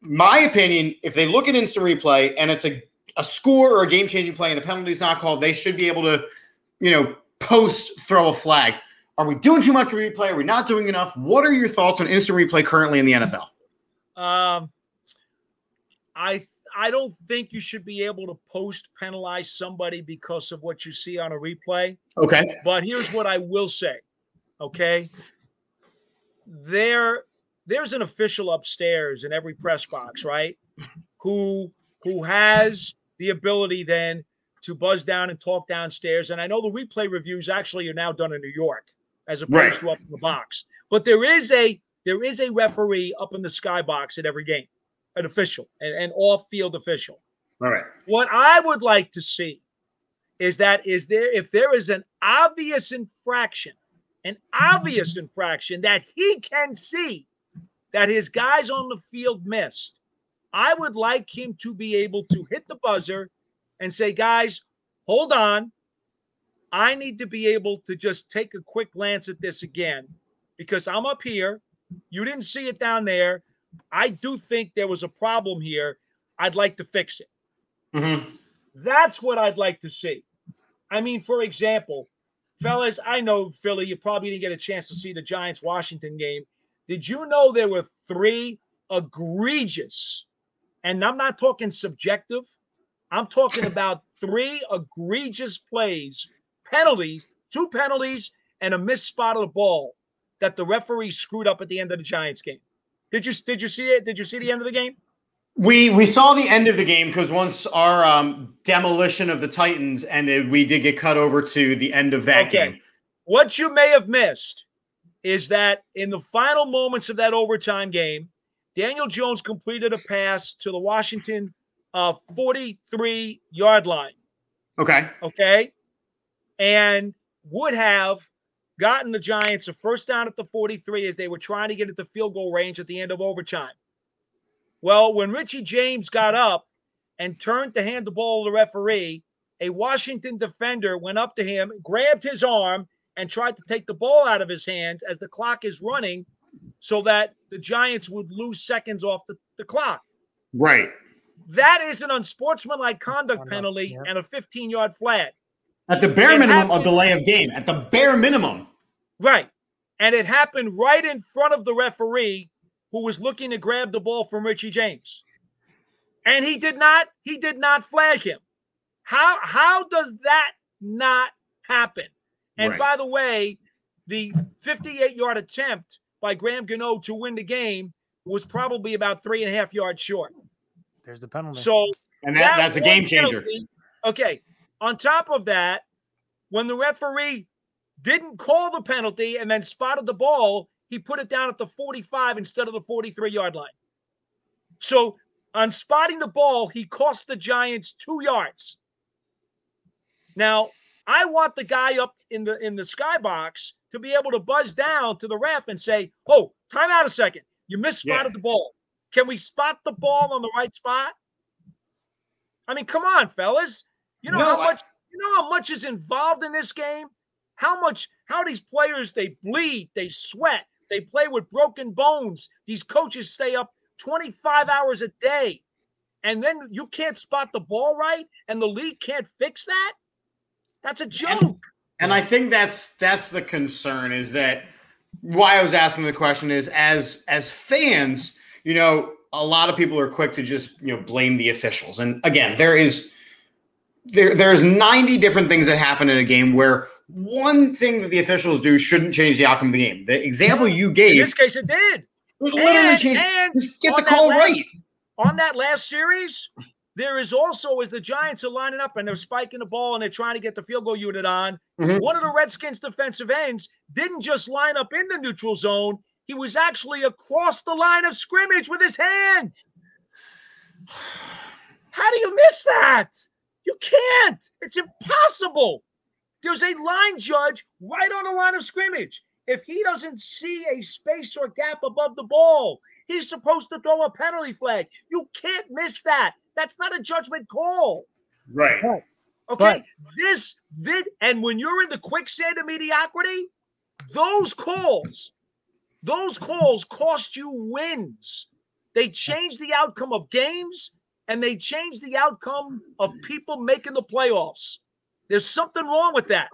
My opinion, if they look at instant replay and it's a, a score or a game changing play and a penalty is not called, they should be able to, you know, post throw a flag. Are we doing too much replay? Are we not doing enough? What are your thoughts on instant replay currently in the NFL? Um, I I don't think you should be able to post penalize somebody because of what you see on a replay. Okay. But here's what I will say. Okay. There there's an official upstairs in every press box, right? Who who has the ability then to buzz down and talk downstairs. And I know the replay reviews actually are now done in New York as opposed Right. to up in the box. But there is a there is a referee up in the skybox at every game, an official, an, an off-field official. All right. What I would like to see is that is there if there is an obvious infraction, an obvious infraction that he can see that his guys on the field missed, I would like him to be able to hit the buzzer and say, guys, hold on. I need to be able to just take a quick glance at this again because I'm up here. You didn't see it down there. I do think there was a problem here. I'd like to fix it. Mm-hmm. That's what I'd like to see. I mean, for example, fellas, I know Philly, you probably didn't get a chance to see the Giants Washington game. Did you know there were three egregious, and I'm not talking subjective, I'm talking about three egregious plays, penalties, two penalties, and a missed spot of the ball that the referee screwed up at the end of the Giants game. Did you did you see it? Did you see the end of the game? We we saw the end of the game because once our um, demolition of the Titans ended, we did get cut over to the end of that Okay. game. What you may have missed is that in the final moments of that overtime game, Daniel Jones completed a pass to the Washington uh, 43 yard line. Okay. Okay. And would have gotten the Giants a first down at the 43 as they were trying to get at the field goal range at the end of overtime. Well, when Richie James got up and turned to hand the ball to the referee, a Washington defender went up to him, grabbed his arm, and tried to take the ball out of his hands as the clock is running so that the Giants would lose seconds off the, the clock. Right. That is an unsportsmanlike conduct Conduct, penalty yeah. and a 15 yard flag. At the bare It minimum, a delay of game. At the bare minimum. Right. And it happened right in front of the referee who was looking to grab the ball from Richie James. And he did not he did not flag him. How how does that not happen? And Right. by the way, the 58-yard attempt by Graham Gano to win the game was probably about three and a half yards short. There's the penalty. So And that, that's a game changer. penalty- okay. On top of that, when the referee didn't call the penalty and then spotted the ball, he put it down at the 45 instead of the 43 yard line. So on spotting the ball, he cost the Giants two yards. Now, I want the guy up in the in the skybox to be able to buzz down to the ref and say, "Oh, time out a second. You misspotted Yeah. the ball. Can we spot the ball on the right spot?" I mean, come on, fellas. You know No, how I- much you know how much is involved in this game? How much how these players they bleed, they sweat, they play with broken bones. These coaches stay up 25 hours a day. And then you can't spot the ball right and the league can't fix that? That's a joke. And I think that's that's the concern is that why I was asking the question is as as fans, you know, a lot of people are quick to just, you know, blame the officials. And again, there is there there's 90 different things that happen in a game where one thing that the officials do shouldn't change the outcome of the game. The example you gave In this case, it did. would literally And, change and just get the call last- right. on that last series, there is also as the Giants are lining up and they're spiking the ball and they're trying to get the field goal unit on. Mhm. One of the Redskins defensive ends didn't just line up in the neutral zone; he was actually across the line of scrimmage with his hand. How do you miss that? You can't. It's impossible. There's a line judge right on the line of scrimmage. If he doesn't see a space or gap above the ball, he's supposed to throw a penalty flag. You can't miss that. That's not a judgment call. Right. Okay. this, this, and when you're in the quicksand of mediocrity, those calls, those calls cost you wins. They change the outcome of games and they change the outcome of people making the playoffs. There's something wrong with that.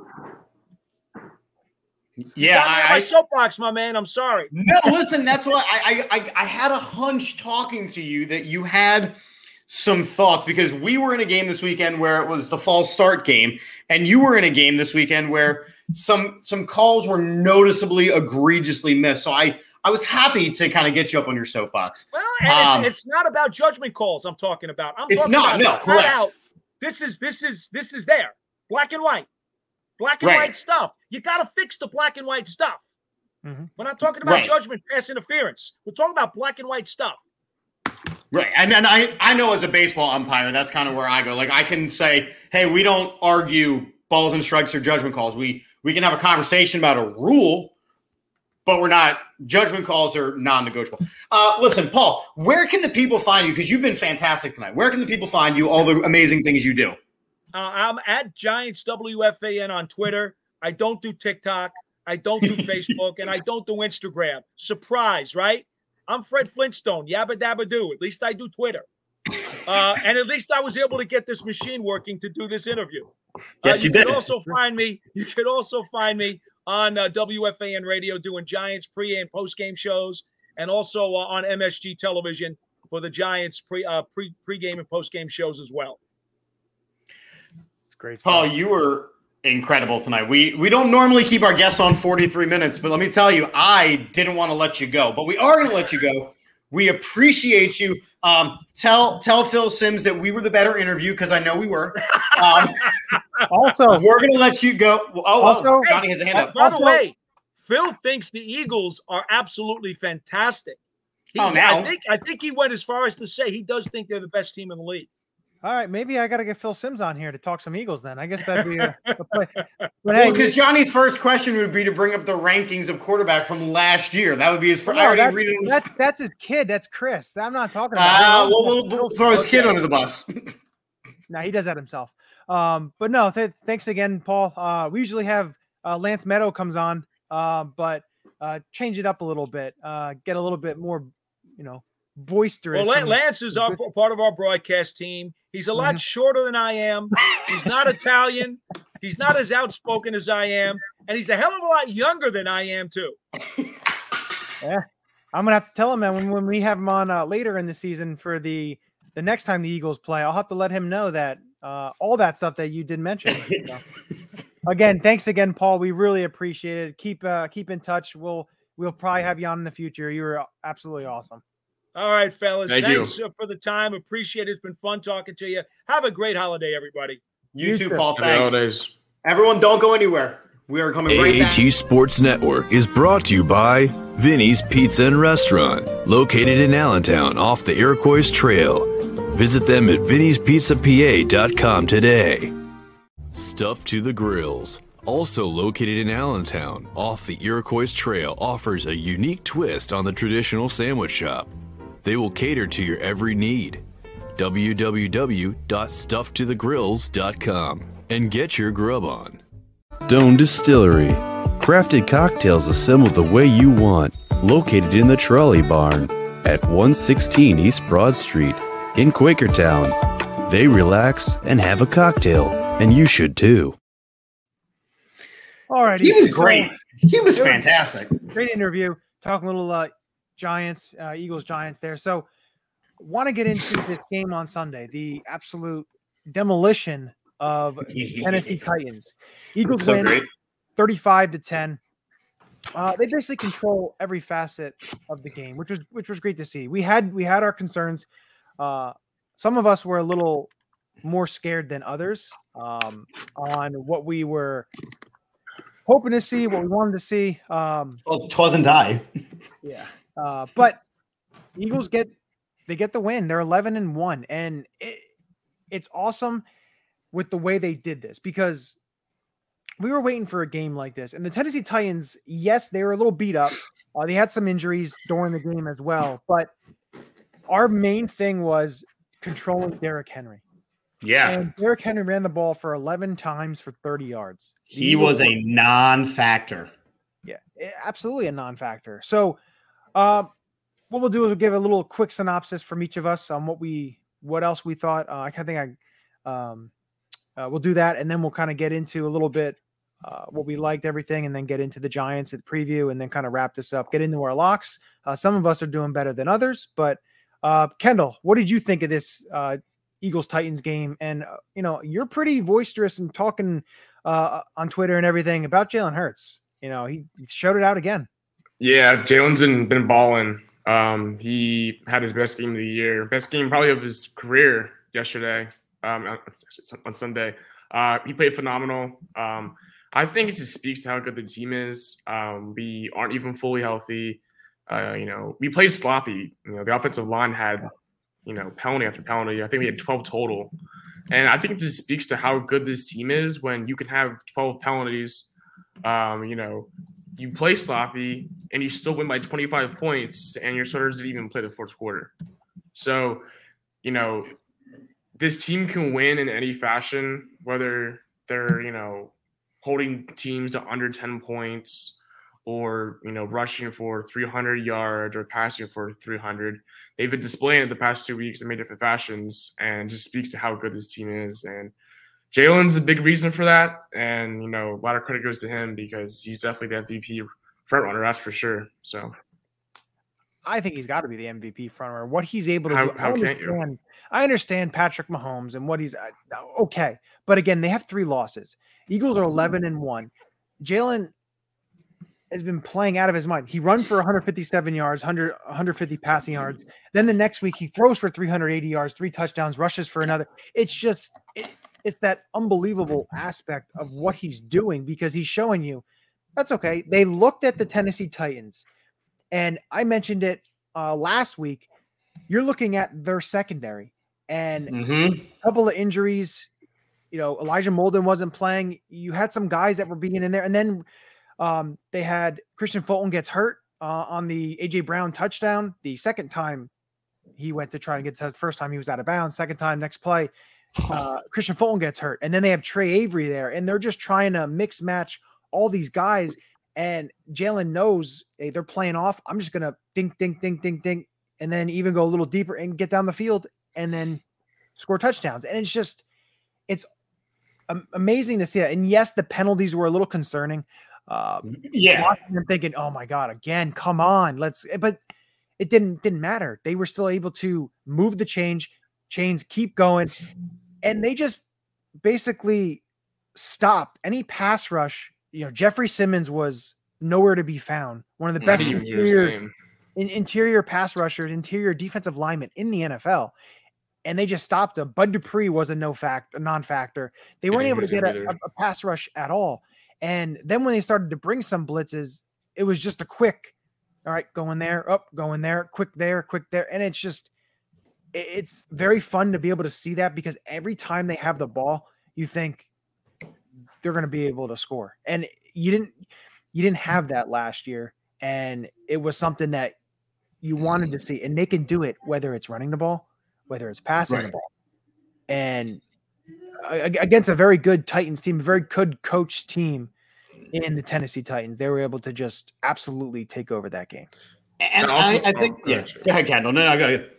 Yeah, Got me on I, my I soapbox, my man. I'm sorry. No, listen, that's what I I I had a hunch talking to you that you had some thoughts because we were in a game this weekend where it was the false start game, and you were in a game this weekend where some some calls were noticeably egregiously missed. So I I was happy to kind of get you up on your soapbox. Well, and Um, it's, it's not about judgment calls. I'm talking about. I'm It's talking not, about no, flat correct. out. This is this is this is there, black and white, black and Right. white stuff. You got to fix the black and white stuff. Mhm. We're not talking about Right. judgment, pass interference. We're talking about black and white stuff. Right. And, and I, I know as a baseball umpire, that's kind of where I go. Like I can say, hey, we don't argue balls and strikes or judgment calls. We we can have a conversation about a rule, but we're not judgment calls are non-negotiable. Uh, listen, Paul, where can the people find you? Because you've been fantastic tonight. Where can the people find you? All the amazing things you do. Uh, I'm at Giants WFAN on Twitter. I don't do TikTok. I don't do Facebook, and I don't do Instagram. Surprise, right? I'm Fred Flintstone. Yabba dabba do. At least I do Twitter. Uh, and at least I was able to get this machine working to do this interview. Yes, uh, you can did. also find me. You can also find me on uh, WFAN radio doing Giants pre and post game shows, and also uh, on MSG television for the Giants pre uh, pre pre-game and post game shows as well. It's great Paul, you were incredible tonight. We we don't normally keep our guests on 43 minutes, but let me tell you, I didn't want to let you go, but we are going to let you go. We appreciate you. Um, tell tell Phil Simms that we were the better interview because I know we were. Um, Also, we're going to let you go. Oh, oh, Also- Johnny has a hand up. by the way, Phil thinks the Eagles are absolutely fantastic. He, Oh, now? I think I think he went as far as to say he does think they're the best team in the league. All right, maybe I got to get Phil Simms on here to talk some Eagles. Then I guess that'd be a, a play. But Well, hey, because Johnny's first question would be to bring up the rankings of quarterback from last year. That would be his first. I already read it. on that- that's his kid. That's Chris. I'm not talking about. Ah, him. we'll, we'll, we'll throw his kid Okay. under the bus. No, he does that himself. Um, but no, th- thanks again, Paul. Uh, we usually have uh, Lance Medow comes on, uh, but uh, change it up a little bit, uh, get a little bit more, you know, boisterous. Well, Lance is our, part of our broadcast team. He's a lot shorter than I am. He's not Italian. He's not as outspoken as I am, and he's a hell of a lot younger than I am too. Yeah. I'm gonna have to tell him that when, when we have him on uh, later in the season for the the next time the Eagles play, I'll have to let him know that uh, all that stuff that you did mention. So, again, thanks again, Paul. We really appreciate it. Keep uh, keep in touch. We'll we'll probably have you on in the future. You were absolutely awesome. All right, fellas. Thank Thanks uh, for the time. Appreciate it. It's been fun talking to you. Have a great holiday, everybody. You, You too, too. Paul. Happy Thanks. holidays. Everyone, don't go anywhere. We are coming right back. AAT Sports Network is brought to you by Vinny's Pizza and Restaurant, located in Allentown off the Iroquois Trail. Visit them at vinnyspizzapa.com today. Stuff to the Grills, also located in Allentown off the Iroquois Trail, offers a unique twist on the traditional sandwich shop. They will cater to your every need. www.stufftothegrills.com and get your grub on. Stone Distillery. Crafted cocktails assembled the way you want. Located in the Trolley Barn at 116 East Broad Street in Quakertown. They relax and have a cocktail, and you should too. All right. He was so- great. He was fantastic. great interview. Talking a little uh, Giants, uh, Eagles, Giants there. So, want to get into this game on Sunday, the absolute demolition of Tennessee Titans. Eagles So win great. 35 to 10. Uh, they basically control every facet of the game, which was which was great to see. We had we had our concerns. Uh, some of us were a little more scared than others um, on what we were hoping to see, what we wanted to see. Um, Twas- Twasn't I. yeah. Uh, but Eagles get they get the win. They're 11 and 1 and it, it's awesome with the way they did this because we were waiting for a game like this. And the Tennessee Titans, yes, they were a little beat up. Uh, they had some injuries during the game as well, but our main thing was controlling Derrick Henry. Yeah. And Derrick Henry ran the ball for 11 times for 30 yards. He was a non-factor. Yeah, eh, absolutely a non-factor. So, uh, what we'll do is we'll give a little quick synopsis from each of us on what we, what else we thought. Uh, I kind of think I, um, uh, we'll do that, and then we'll kind of get into a little bit uh, what we liked, everything, and then get into the Giants at preview, and then kind of wrap this up. Get into our locks. Uh, some of us are doing better than others, but uh, Kendall, what did you think of this uh, Eagles Titans game? And uh, you know, you're pretty boisterous and talking uh, on Twitter and everything about Jalen Hurts. You know, he showed it out again. Yeah, Jalen's been been balling. Um, he had his best game of the year, best game probably of his career yesterday. Um, on- Sunday, uh, he played phenomenal. Um, I think it just speaks to how good the team is. Um, we aren't even fully healthy. Uh, you know, we played sloppy. You know, the offensive line had, you know, penalty after penalty. I think we had 12 total. And I think it just speaks to how good this team is when you can have 12 penalties. Um, you know, you play sloppy and you still win by 25 points, and your starters didn't even play the fourth quarter. So, you know, this team can win in any fashion, whether they're, you know, holding teams to under 10 points or, you know, rushing for 300 yards or passing for 300. They've been displaying it the past two weeks in many different fashions and just speaks to how good this team is. And Jalen's a big reason for that. And, you know, a lot of credit goes to him because he's definitely the MVP front runner, that's for sure. So, I think he's got to be the MVP frontrunner. What he's able to How- do. I how you? understand, I understand Patrick Mahomes and what he's uh, okay, but again, they have three losses. Eagles are eleven and one. Jalen has been playing out of his mind. He run for 157 yards, 100, 150 passing yards. Then the next week he throws for 380 yards, three touchdowns, rushes for another. It's just it, it's that unbelievable aspect of what he's doing because he's showing you that's okay. They looked at the Tennessee Titans, and I mentioned it uh, last week. You're looking at their secondary and Mm-hmm. a couple of injuries. You know, Elijah Molden wasn't playing. You had some guys that were being in there, and then um, they had Kristian Fulton gets hurt uh, on the AJ Brown touchdown. The second time he went to try and get the first time he was out of bounds. Second time, next play, uh, Kristian Fulton gets hurt, and then they have Tre Avery there, and they're just trying to mix match all these guys. And Jalen knows hey, they're playing off. I'm just gonna dink, dink, dink, dink, dink, and then even go a little deeper and get down the field, and then score touchdowns. And it's just, it's amazing to see it. And yes, the penalties were a little concerning. Uh, Yeah. watching them thinking, "Oh my god, again, come on, let's." But it didn't didn't matter. They were still able to move the change, chains, keep going, and they just basically stopped any pass rush. You know, Jeffrey Simmons was nowhere to be found. One of the best hear his interior in, interior pass rushers, interior defensive linemen in the NFL, and they just stopped them. Bud Dupree was a no fact, a non-factor. They weren't able to get a, a, pass rush at all. And then when they started to bring some blitzes, it was just a quick, all right, going there, up, going there, quick there, quick there, and it's just, it's very fun to be able to see that because every time they have the ball, you think they're going to be able to score, and you didn't, you didn't have that last year, and it was something that you wanted to see, and they can do it whether it's running the ball, whether it's passing the ball, and a- a- against a very good Titans team, a very good coached team in the Tennessee Titans, they were able to just absolutely take over that game. And And also- I, I oh, think, go yeah, ahead, Joe. go ahead, Kendall. No, no, go ahead.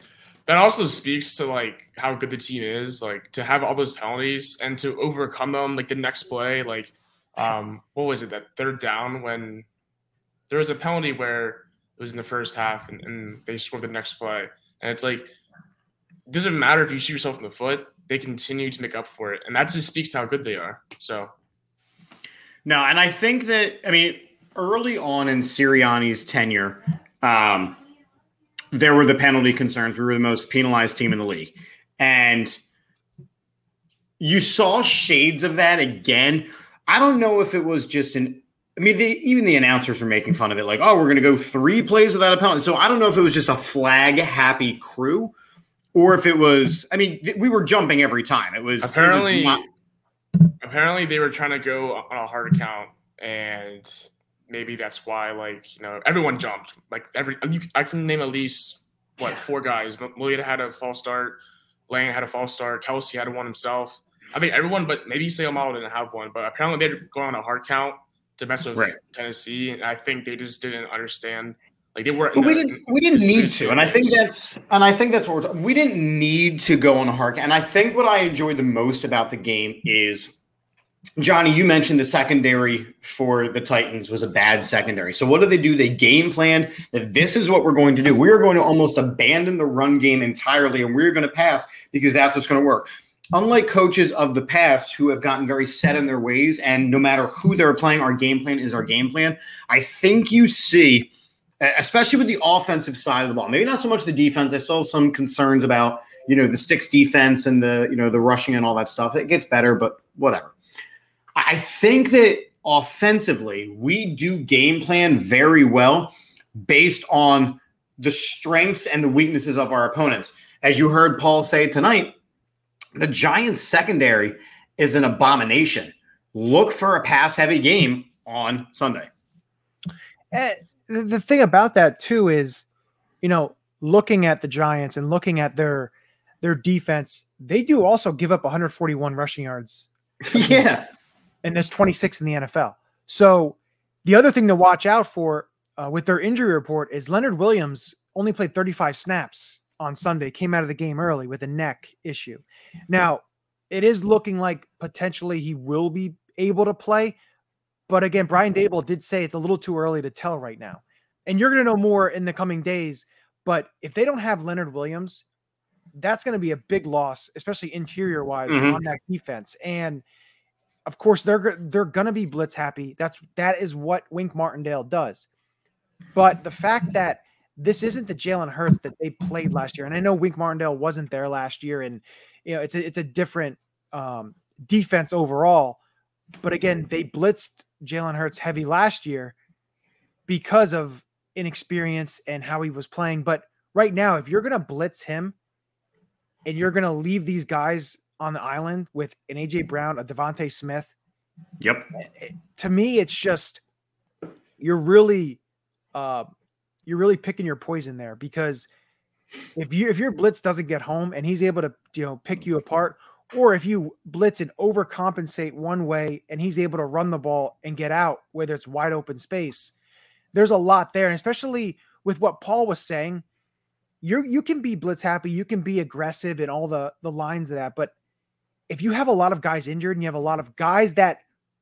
That also speaks to like how good the team is like to have all those penalties and to overcome them like the next play like um what was it that third down when there was a penalty where it was in the first half and, and they scored the next play. And it's like it doesn't matter if you shoot yourself in the foot they continue to make up for it. And that just speaks to how good they are. So. No, and I think that I mean early on in Sirianni's tenure, um, there were the penalty concerns. We were the most penalized team in the league, and you saw shades of that again. I don't know if it was just an. I mean, the, even the announcers were making fun of it, like, "Oh, we're going to go three plays without a penalty." So I don't know if it was just a flag happy crew, or if it was. I mean, th- we were jumping every time. It was it was apparently not- apparently they were trying to go on a hard count and maybe that's why like you know everyone jumped like every you, i can name at least what four guys Malia had a false start lane had a false start Kelce had one himself i think everyone but maybe Seumalo didn't have one but apparently they're going on a hard count to mess with Right. tennessee and i think they just didn't understand like they were But we didn't. We didn't need to, and I think that's. that's. And I think that's what we're. talking. We didn't need to go on a hard. Count. And I think what I enjoyed the most about the game is, Johnny. You mentioned the secondary for the Titans was a bad secondary. So what do they do? They game planned that this is what we're going to do. We are going to almost abandon the run game entirely, and we're going to pass because that's what's going to work. Unlike coaches of the past who have gotten very set in their ways, and no matter who they're playing, our game plan is our game plan. I think you see especially with the offensive side of the ball. Maybe not so much the defense. I have some concerns about you know the sticks defense and the you know the rushing and all that stuff. It gets better, but whatever. I think that offensively we do game plan very well based on the strengths and the weaknesses of our opponents. As you heard Paul say tonight, the Giants secondary is an abomination. Look for a pass heavy game on Sunday. The, the thing about that too is, you know, looking at the Giants and looking at their their defense, they do also give up 141 rushing yards, yeah. And there's 26 in the NFL. So the other thing to watch out for uh, with their injury report is Leonard Williams only played 35 snaps on Sunday, came out of the game early with a neck issue. Now, it is looking like potentially he will be able to play, but again, Brian Daboll did say it's a little too early to tell right now. And you're going to know more in the coming days. But if they don't have Leonard Williams, that's going to be a big loss, especially interior wise Mhm. on that defense. And of course, they're they're to be blitz happy. That's that is what Wink Martindale does. But the fact that this isn't the Jalen Hurts that they played last year, and I know Wink Martindale wasn't there last year, and you know it's a, it's a different um, defense overall. But again, they blitzed Jalen Hurts heavy last year because of inexperience and how he was playing. But right now, if you're to blitz him and you're to leave these guys on the island with an AJ Brown, a DeVonta Smith, Yep. to me, it's just you're really uh, you're really picking your poison there because if you if your blitz doesn't get home and he's able to you know pick you apart, or if you blitz and overcompensate one way and he's able to run the ball and get out whether it's wide open space, there's a lot there, and especially with what Paul was saying. You you can be blitz happy, you can be aggressive in all the the lines of that, but if you have a lot of guys injured and you have a lot of guys that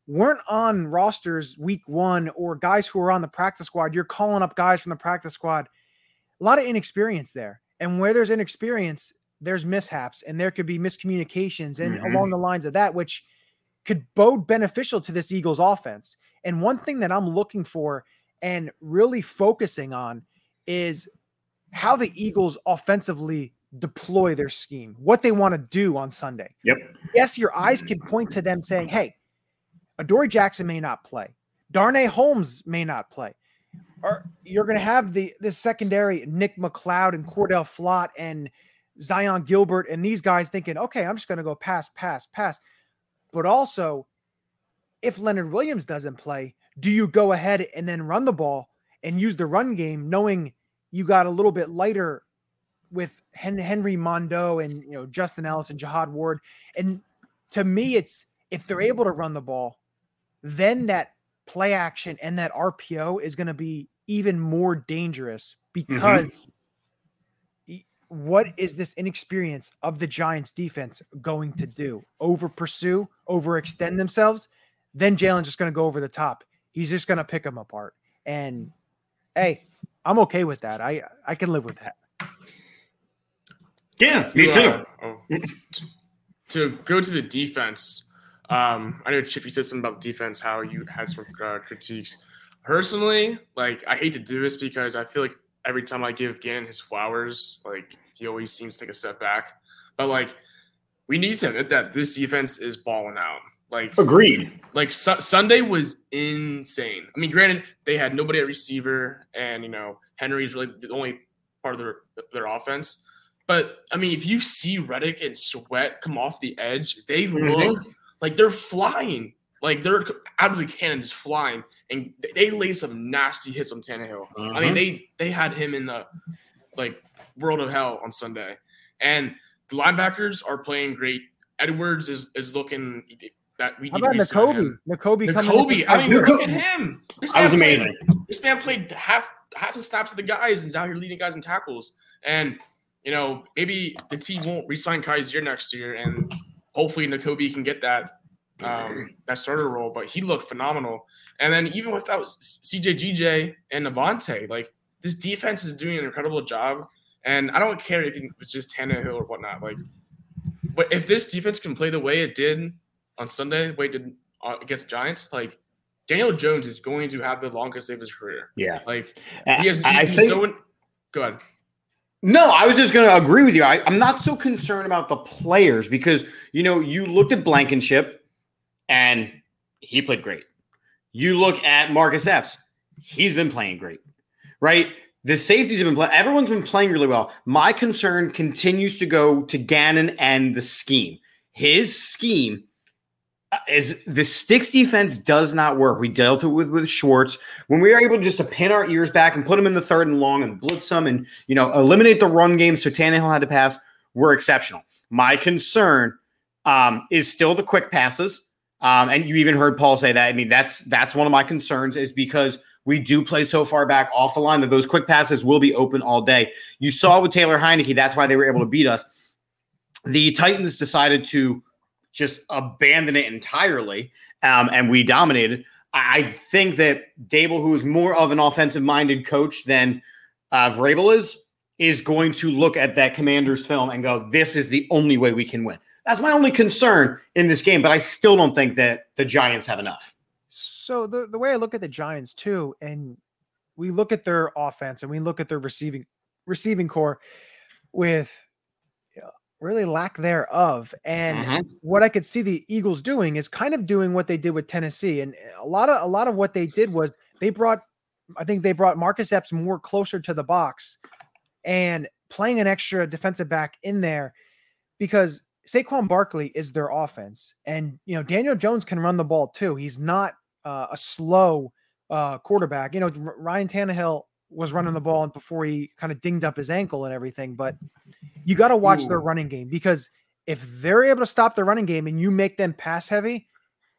weren't on rosters week one or guys who are on the practice squad, you're calling up guys from the practice squad. A lot of inexperience there. And where there's inexperience, there's mishaps and there could be miscommunications and Mhm. along the lines of that, which could bode beneficial to this Eagles offense. And one thing that I'm looking for and really focusing on is how the Eagles offensively deploy their scheme, what they want to do on Sunday. Yep. Yes, your eyes can point to them saying, hey, Adoree Jackson may not play. Darnay Holmes may not play. Or you're going to have the the secondary Nick McCloud and Cor'Dale Flott and Zyon Gilbert and these guys thinking, okay, I'm just going to go pass, pass, pass. But also, if Leonard Williams doesn't play, do you go ahead and then run the ball and use the run game, knowing you got a little bit lighter with Henry Mondeaux and you know Justin Ellis and Jihad Ward? And to me, it's if they're able to run the ball, then that play action and that RPO is going to be even more dangerous because mm-hmm. what is this inexperience of the Giants defense going to do? Over pursue, overextend themselves? Then Jalen's just going to go over the top. He's just going to pick them apart. And hey, I'm okay with that. I I can live with that. Yeah, me too. Uh, oh, to go to the defense, um, I know Chippy said something about defense, how you had some uh, critiques. Personally, like I hate to do this because I feel like every time I give Gannon his flowers, like he always seems to take a step back. But like we need to admit that this defense is balling out. Like agreed. Like su- Sunday was insane. I mean, granted, they had nobody at receiver, and you know Henry's really the only part of their their offense. But I mean, if you see Reddick and Sweat come off the edge, they mm-hmm. look mm-hmm. like they're flying. Like they're out of the cannon, just flying, and they laid some nasty hits on Tannehill. I mean, mm-hmm. they they had him in the like world of hell on Sunday, and the linebackers are playing great. Edwards is is looking that we How about Nakobe? Nakobe, Nakobe. I mean, look at him. This that was amazing. Played, this man played half half the snaps of the guys and he's out here leading guys in tackles. And you know, maybe the team won't resign Kyzir next year, and hopefully Nakobe can get that um, that starter role. But he looked phenomenal. And then even without CJ GJ and Avonte, like this defense is doing an incredible job. And I don't care if it's just Tannehill or whatnot. Like, but if this defense can play the way it did on Sunday, the way it did uh, against Giants, like Daniel Jones is going to have the longest day of his career. Yeah, like he has. I, think, so. Go ahead. No, I was just going to agree with you. I, I'm not so concerned about the players because you know you looked at Blankenship, and he played great. You look at Marcus Epps; he's been playing great, right? The safeties have been playing. Everyone's been playing really well. My concern continues to go to Gannon and the scheme. His scheme is the sticks defense does not work. We dealt it with with Schwartz when we were able just to pin our ears back and put them in the third and long and blitz them and you know eliminate the run game so Tannehill had to pass. We're exceptional. My concern um, is still the quick passes, um, and you even heard Paul say that. I mean, that's that's one of my concerns is because we do play so far back off the line that those quick passes will be open all day. You saw with Taylor Heinicke, that's why they were able to beat us. The Titans decided to just abandon it entirely, um, and we dominated. I think that Daboll, who is more of an offensive minded coach than uh, Vrabel is, is going to look at that Commanders film and go, "This is the only way we can win." That's my only concern in this game, but I still don't think that the Giants have enough. So the the way I look at the Giants too, and we look at their offense and we look at their receiving receiving corps with really lack thereof. And mm-hmm. what I could see the Eagles doing is kind of doing what they did with Tennessee. And a lot of a lot of what they did was they brought I think they brought Marcus Epps more closer to the box and playing an extra defensive back in there because Saquon Barkley is their offense. And you know, Daniel Jones can run the ball too. He's not uh, a slow uh, quarterback. You know, Ryan Tannehill was running the ball and before he kind of dinged up his ankle and everything. But you got to watch Ooh. their running game because if they're able to stop the running game and you make them pass heavy,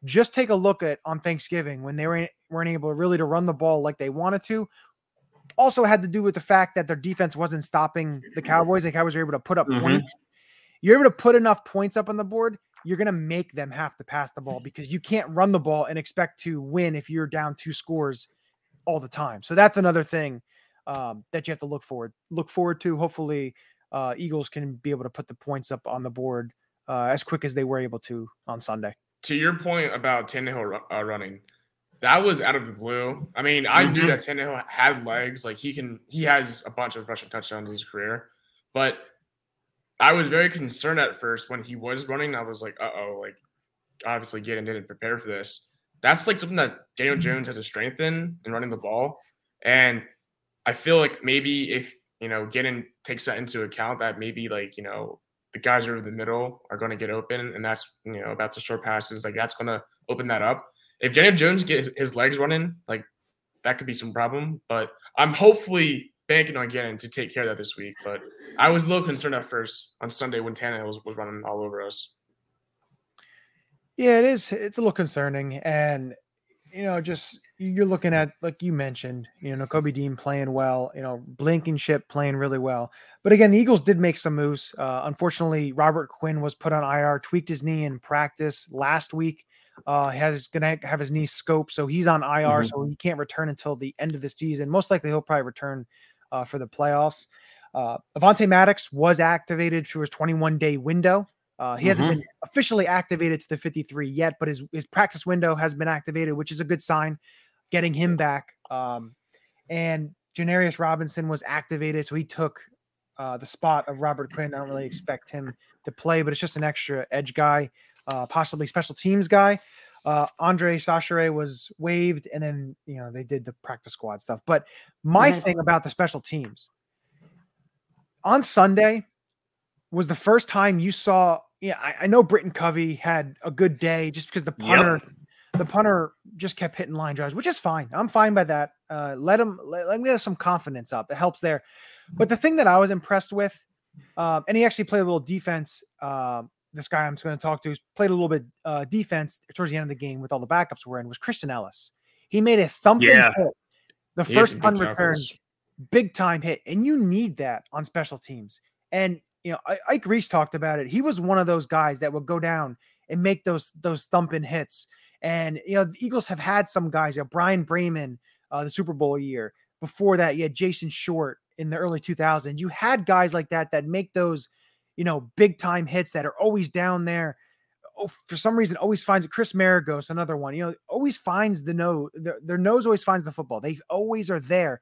just take a look at on Thanksgiving when they were, weren't able really to run the ball like they wanted to. Also had to do with the fact that their defense wasn't stopping the Cowboys. The Cowboys were able to put up mm-hmm. points. You're able to put enough points up on the board, you're going to make them have to pass the ball because you can't run the ball and expect to win if you're down two scores all the time. So that's another thing um, that you have to look forward look forward to. Hopefully, uh, Eagles can be able to put the points up on the board uh, as quick as they were able to on Sunday. To your point about Tannehill uh, running, that was out of the blue. I mean, I knew Mhm. that Tannehill had legs. Like he can, he has a bunch of rushing touchdowns in his career. But I was very concerned at first when he was running. I was like, uh oh, like obviously Gannon didn't prepare for this. That's like something that Daniel mm-hmm. Jones has a strength in in running the ball. And I feel like maybe if you know Gannon takes that into account, that maybe like you know the guys over the middle are going to get open, and that's you know about the short passes, like that's going to open that up. If Daniel Jones gets his legs running, like that could be some problem. But I'm hopefully banking on Gannon to take care of that this week. But I was a little concerned at first on Sunday when Tannehill was, was running all over us. Yeah, it is. It's a little concerning, and you know, just you're looking at like you mentioned, you know, Kobe Dean playing well, you know, Blankenship playing really well. But again, the Eagles did make some moves. Uh, unfortunately, Robert Quinn was put on IR, tweaked his knee in practice last week. Uh, has gonna have his knee scoped, so he's on IR, Mhm. so he can't return until the end of the season. Most likely, he'll probably return uh, for the playoffs. Uh, Avonte Maddox was activated through his 21 day window. Uh, he hasn't been officially activated to the 53 yet, but his, his practice window has been activated, which is a good sign, getting him back. Um, and Janarius Robinson was activated, so he took uh, the spot of Robert Quinn. I don't really expect him to play, but it's just an extra edge guy, uh, possibly special teams guy. Uh, Andre Chachere was waived, and then you know they did the practice squad stuff. But my thing about the special teams on Sunday was the first time you saw. Yeah, I, I know Britton Covey had a good day just because the Yep. punter, the punter just kept hitting line drives, which is fine. I'm fine by that. Uh, let him let, let him get some confidence up. It helps there. But the thing that I was impressed with, um, and he actually played a little defense. Um, this guy I'm going to talk to played a little bit uh, defense towards the end of the game with all the backups were in was Christian Ellis. He made a thumping Yeah. hit, the He first punt return, big time hit, and you need that on special teams. And you know, Ike Reese talked about it. He was one of those guys that would go down and make those those thumping hits. And you know, the Eagles have had some guys. You know, Bryan Braman, uh, the Super Bowl year. Before that, you had Jason Short in the early 2000s. You had guys like that that make those, you know, big time hits that are always down there. Oh, for some reason, always finds it. Chris Maragos, another one. You know, always finds the nose. Their, their nose always finds the football. They always are there.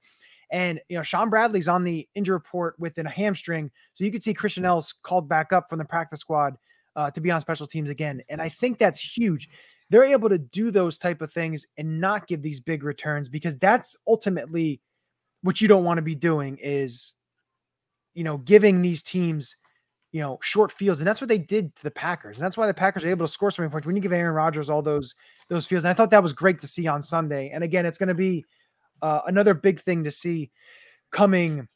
And you know, Shaun Bradley's on the injury report with a hamstring, so you could see Christian Ellis called back up from the practice squad uh, to be on special teams again. And I think that's huge. They're able to do those type of things and not give these big returns because that's ultimately what you don't want to be doing is, you know, giving these teams, you know, short fields, and that's what they did to the Packers, and that's why the Packers are able to score so many points when you give Aaron Rodgers all those those fields. And I thought that was great to see on Sunday. And again, it's going to be uh, another big thing to see coming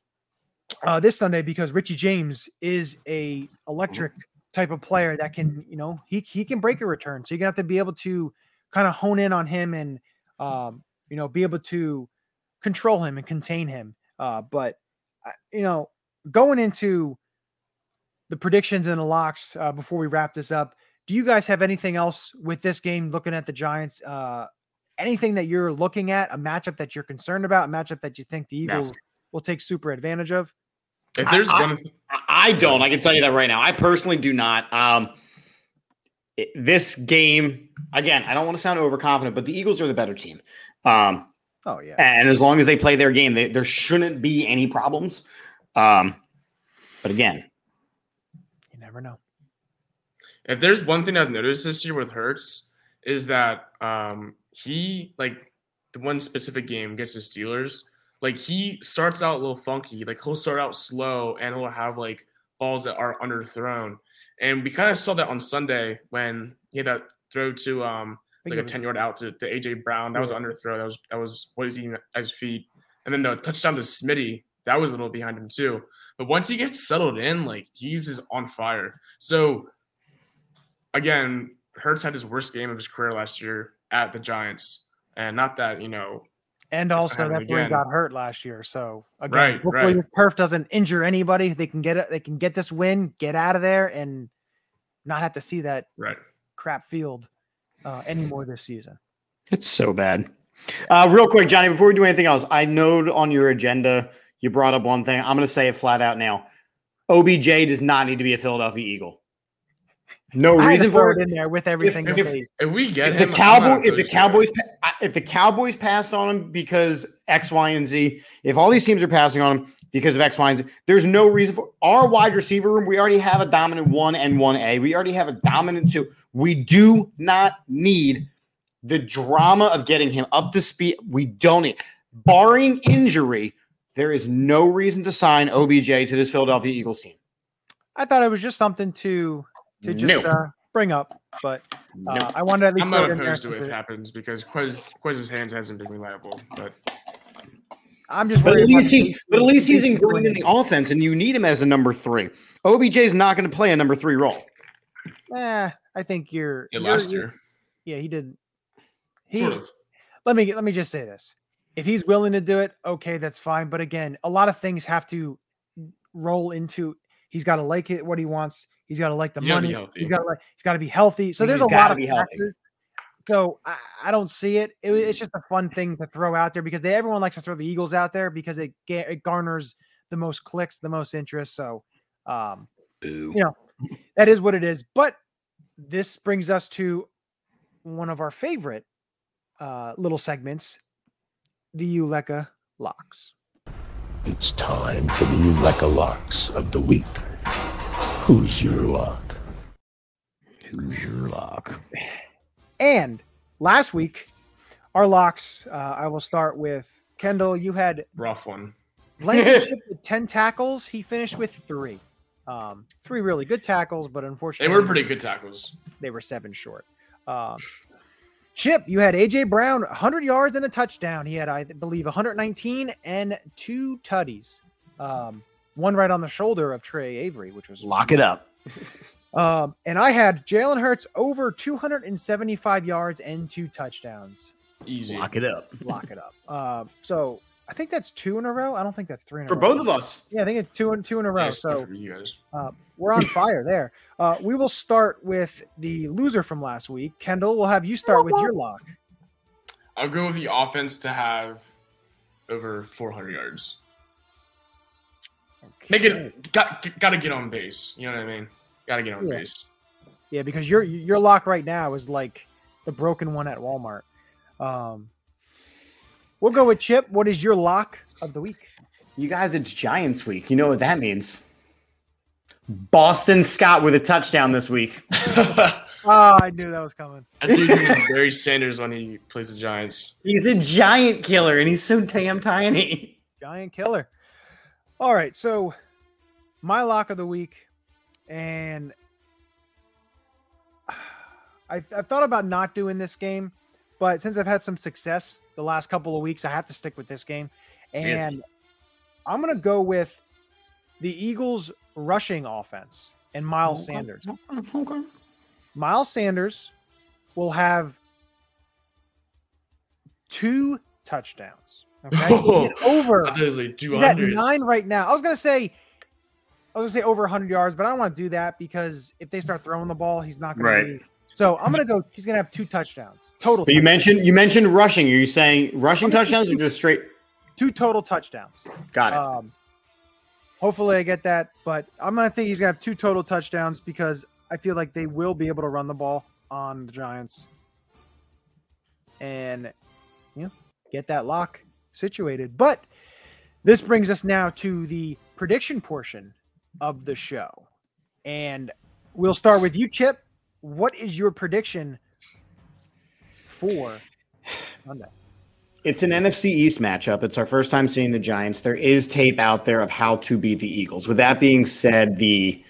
uh, this Sunday because Richie James is a electric type of player that can, you know, he he can break a return. So you're gonna have to be able to kind of hone in on him and um, you know, be able to control him and contain him. Uh, but uh, you know, going into the predictions and the locks uh, before we wrap this up, do you guys have anything else with this game? Looking at the Giants, uh, anything that you're looking at, a matchup that you're concerned about, a matchup that you think the No. Eagles will take super advantage of? If there's I- one, I- I don't. I can tell you that right now. I personally do not. Um, it- this game, again, I don't want to sound overconfident, but the Eagles are the better team. Um, Oh yeah, and as long as they play their game, they, there shouldn't be any problems. Um, but again, you never know. if there's one thing I've noticed this year with Hurts is that um, he like the one specific game against the Steelers, like he starts out a little funky. Like he'll start out slow and he'll have like balls that are underthrown. And we kind of saw that on Sunday when he had that throw to um like a 10 yard out to, to AJ Brown. That was underthrow. That was that was what is he at his feet. And then the touchdown to Smitty, that was a little behind him too. But once he gets settled in, like he's just on fire. So again, Hurts had his worst game of his career last year at the Giants. And not that, you know, And also, gonna that's happen where he again. got hurt last year. So again, Right, hopefully right. perf doesn't injure anybody. They can get it. They can get this win, get out of there, and not have to see that right. crap field uh, anymore this season. it's so bad. Uh, real quick, Johnny, before we do anything else, I know on your agenda you brought up one thing. I'm going to say it flat out now. OBJ does not need to be a Philadelphia Eagle. No I reason for it it. in there with everything. if- if- If we get If the him, I'm Cowboy, if the opposed to it. Cowboys, pa- if the Cowboys passed on him because X, Y, and Z, if all these teams are passing on him because of X, Y, and Z, there's no reason for our wide receiver room. We already have a dominant one and one A. We already have a dominant two. We do not need the drama of getting him up to speed. We don't need, barring injury, there is no reason to sign OBJ to this Philadelphia Eagles team. I thought it was just something to to just No. uh, bring up, but uh, No. I wanted to at least I'm throw not it in there. opposed to it if it it- happens because Quiz Quiz's hands hasn't been reliable. But I'm just But at least he's but at least he's base ingrained in the offense, and you need him as a number three. OBJ is not going to play a number three role. Eh, I think you're, yeah, you're- last year, Yeah, he did. He sort of. let me let me just say this: if he's willing to do it, okay, that's fine. But again, a lot of things have to roll into. He's got to like it, what he wants. He's got to like the He's gotta be money. He's got to like. He's got to be healthy. So He's there's a lot gotta of be healthy. factors. So I, I don't see it. It- It's just a fun thing to throw out there because they everyone likes to throw the Eagles out there because it, it garners the most clicks, the most interest. So, um, you know, that is what it is. But this brings us to one of our favorite uh, little segments, the Uleka locks. It's time for the Uleka Locks of the Week. Who's your lock? Who's your lock? And last week, our locks. Uh, I will start with Kendall. You had Rough one. Blankenship with ten tackles. He finished with three. Um, three really good tackles, but unfortunately, They were pretty good tackles. they were seven short. Um, Chip, you had AJ Brown, 100 yards and a touchdown. He had, I believe, 119 and two tutties. Um, one right on the shoulder of Tre Avery, which was Lock it up. Um, and I had Jalen Hurts over 275 yards and two touchdowns. Easy. Lock it up Lock it up. Uh, so I think that's two in a row. I don't think that's three in a for row. both of us. Yeah, I think it's two and two in a row. Yes, so for you guys. uh, we're on fire there. Uh, we will start with the loser from last week. Kendall, we'll have you start with your lock. I'll go with the offense to have over 400 yards. Make it got got to get on base. You know what I mean? Got to get on Yeah. base. Yeah, because your your lock right now is like the broken one at Walmart. Um, we'll go with Chip. What is your lock of the week? You guys, it's Giants week. You know what that means. Boston Scott with a touchdown this week. Oh, I knew that was coming. I think he's Barry Sanders when he plays the Giants. He's a giant killer, and he's so damn tiny. Giant killer. All right, so my lock of the week, and I've, I've thought about not doing this game, but since I've had some success the last couple of weeks, I have to stick with this game. And I'm going to go with the Eagles rushing offense and Miles Sanders. Okay. Miles Sanders will have two touchdowns. Okay, Oh, over. I thought it like He's at nine right now. I was gonna say, I was gonna say over 100 yards, but I don't want to do that because if they start throwing the ball, he's not gonna. Right. Be. So I'm gonna go. He's gonna have two touchdowns total. But you mentioned you mentioned rushing. Are you saying rushing I'm gonna touchdowns say or just straight? two total touchdowns. Got it. Um, hopefully I get that, but I'm gonna think he's gonna have two total touchdowns because I feel like they will be able to run the ball on the Giants, and you know get that lock situated. But this brings us now to the prediction portion of the show, and we'll start with you, Chip. What is your prediction for Monday? It's an NFC East matchup. It's our first time seeing the Giants. There is tape out there of how to beat the Eagles. With that being said, the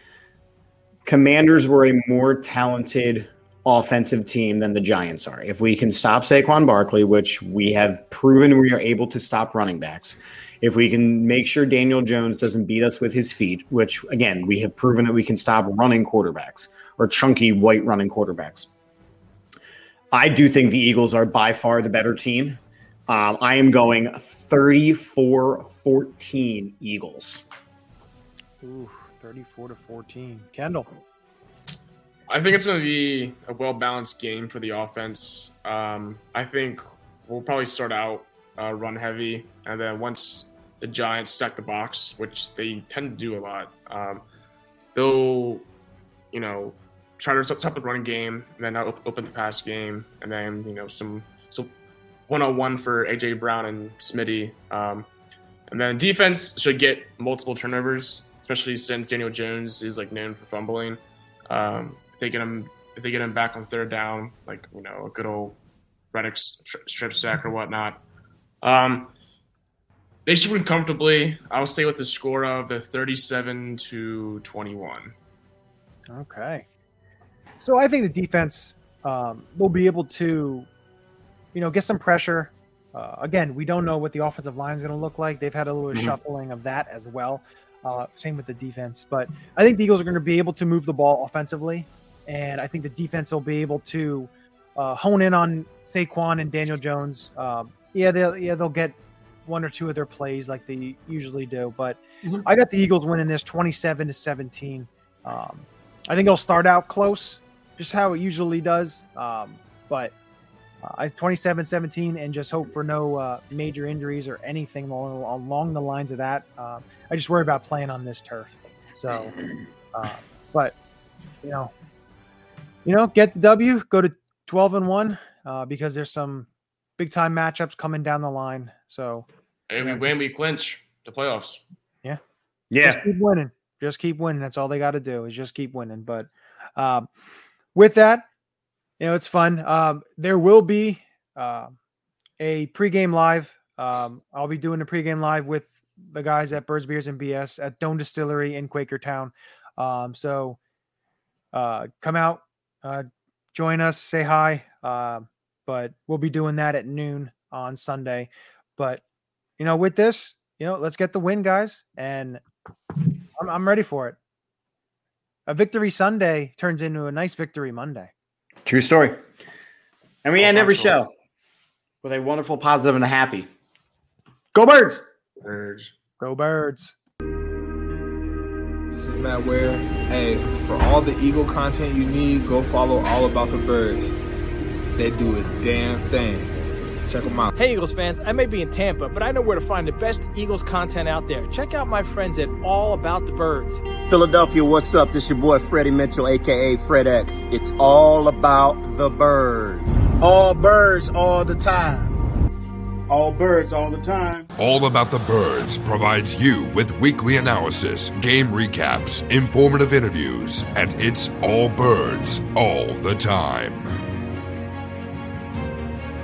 Commanders were a more talented offensive team than the Giants are. If we can stop Saquon Barkley, which we have proven we are able to stop running backs, if we can make sure Daniel Jones doesn't beat us with his feet, which again, we have proven that we can stop running quarterbacks or chunky white running quarterbacks. I do think the Eagles are by far the better team. Um, I am going 34 14 Eagles. Ooh, 34 to 14. Kendall. I think it's going to be a well balanced game for the offense. Um, I think we'll probably start out uh, run heavy, and then once the Giants stack the box, which they tend to do a lot, um, they'll, you know, try to stop the running game, and then op- open the pass game, and then you know some so one on one for AJ Brown and Smitty. Um, and then defense should get multiple turnovers, especially since Daniel Jones is like known for fumbling. Um, they get him, if they get him back on third down, like you know a good old Reddick strip sack or whatnot, um, they should win comfortably. I'll say with the score of the thirty-seven to twenty-one. Okay. So I think the defense um, will be able to, you know, get some pressure. Uh, again, we don't know what the offensive line is going to look like. They've had a little mm-hmm. shuffling of that as well. Uh, same with the defense, but I think the Eagles are going to be able to move the ball offensively, and I think the defense will be able to uh, hone in on Saquon and Daniel Jones. Um, yeah, they'll yeah they'll get one or two of their plays like they usually do, but mm-hmm. I got the Eagles winning this twenty-seven to seventeen. Um, I think it'll start out close, just how it usually does. Um, but uh, 27 17 and just hope for no uh, major injuries or anything along, along the lines of that. Um, I just worry about playing on this turf. So, uh, but you know, you know, get the W, go to 12 and one uh, because there's some big time matchups coming down the line. So, hey, we win, we clinch the playoffs. Yeah, yeah, just keep winning. Just keep winning. That's all they got to do is just keep winning. But um, with that, you know, it's fun. Um, there will be uh, a pregame live. Um, I'll be doing a pregame live with the guys at Birds Beers and BS at Dome Distillery in Quakertown. Um, so uh, come out, uh, join us, say hi. Uh, but we'll be doing that at noon on Sunday. But you know, with this, you know, let's get the win, guys, and I'm, I'm ready for it. A victory Sunday turns into a nice victory Monday. True story. And we oh, end every show with a wonderful, positive, and a happy. Go birds! Birds. Go birds. This is Matt Ware. Hey, for all the Eagle content you need, go follow All About the Birds. They do a damn thing. Check them out. Hey, Eagles fans, I may be in Tampa, but I know where to find the best Eagles content out there. Check out my friends at All About the Birds. Philadelphia, what's up? This your boy Freddie Mitchell, aka FredEx. It's all about the bird. All birds all the time. All birds all the time. All About the Birds provides you with weekly analysis, game recaps, informative interviews, and it's all birds all the time.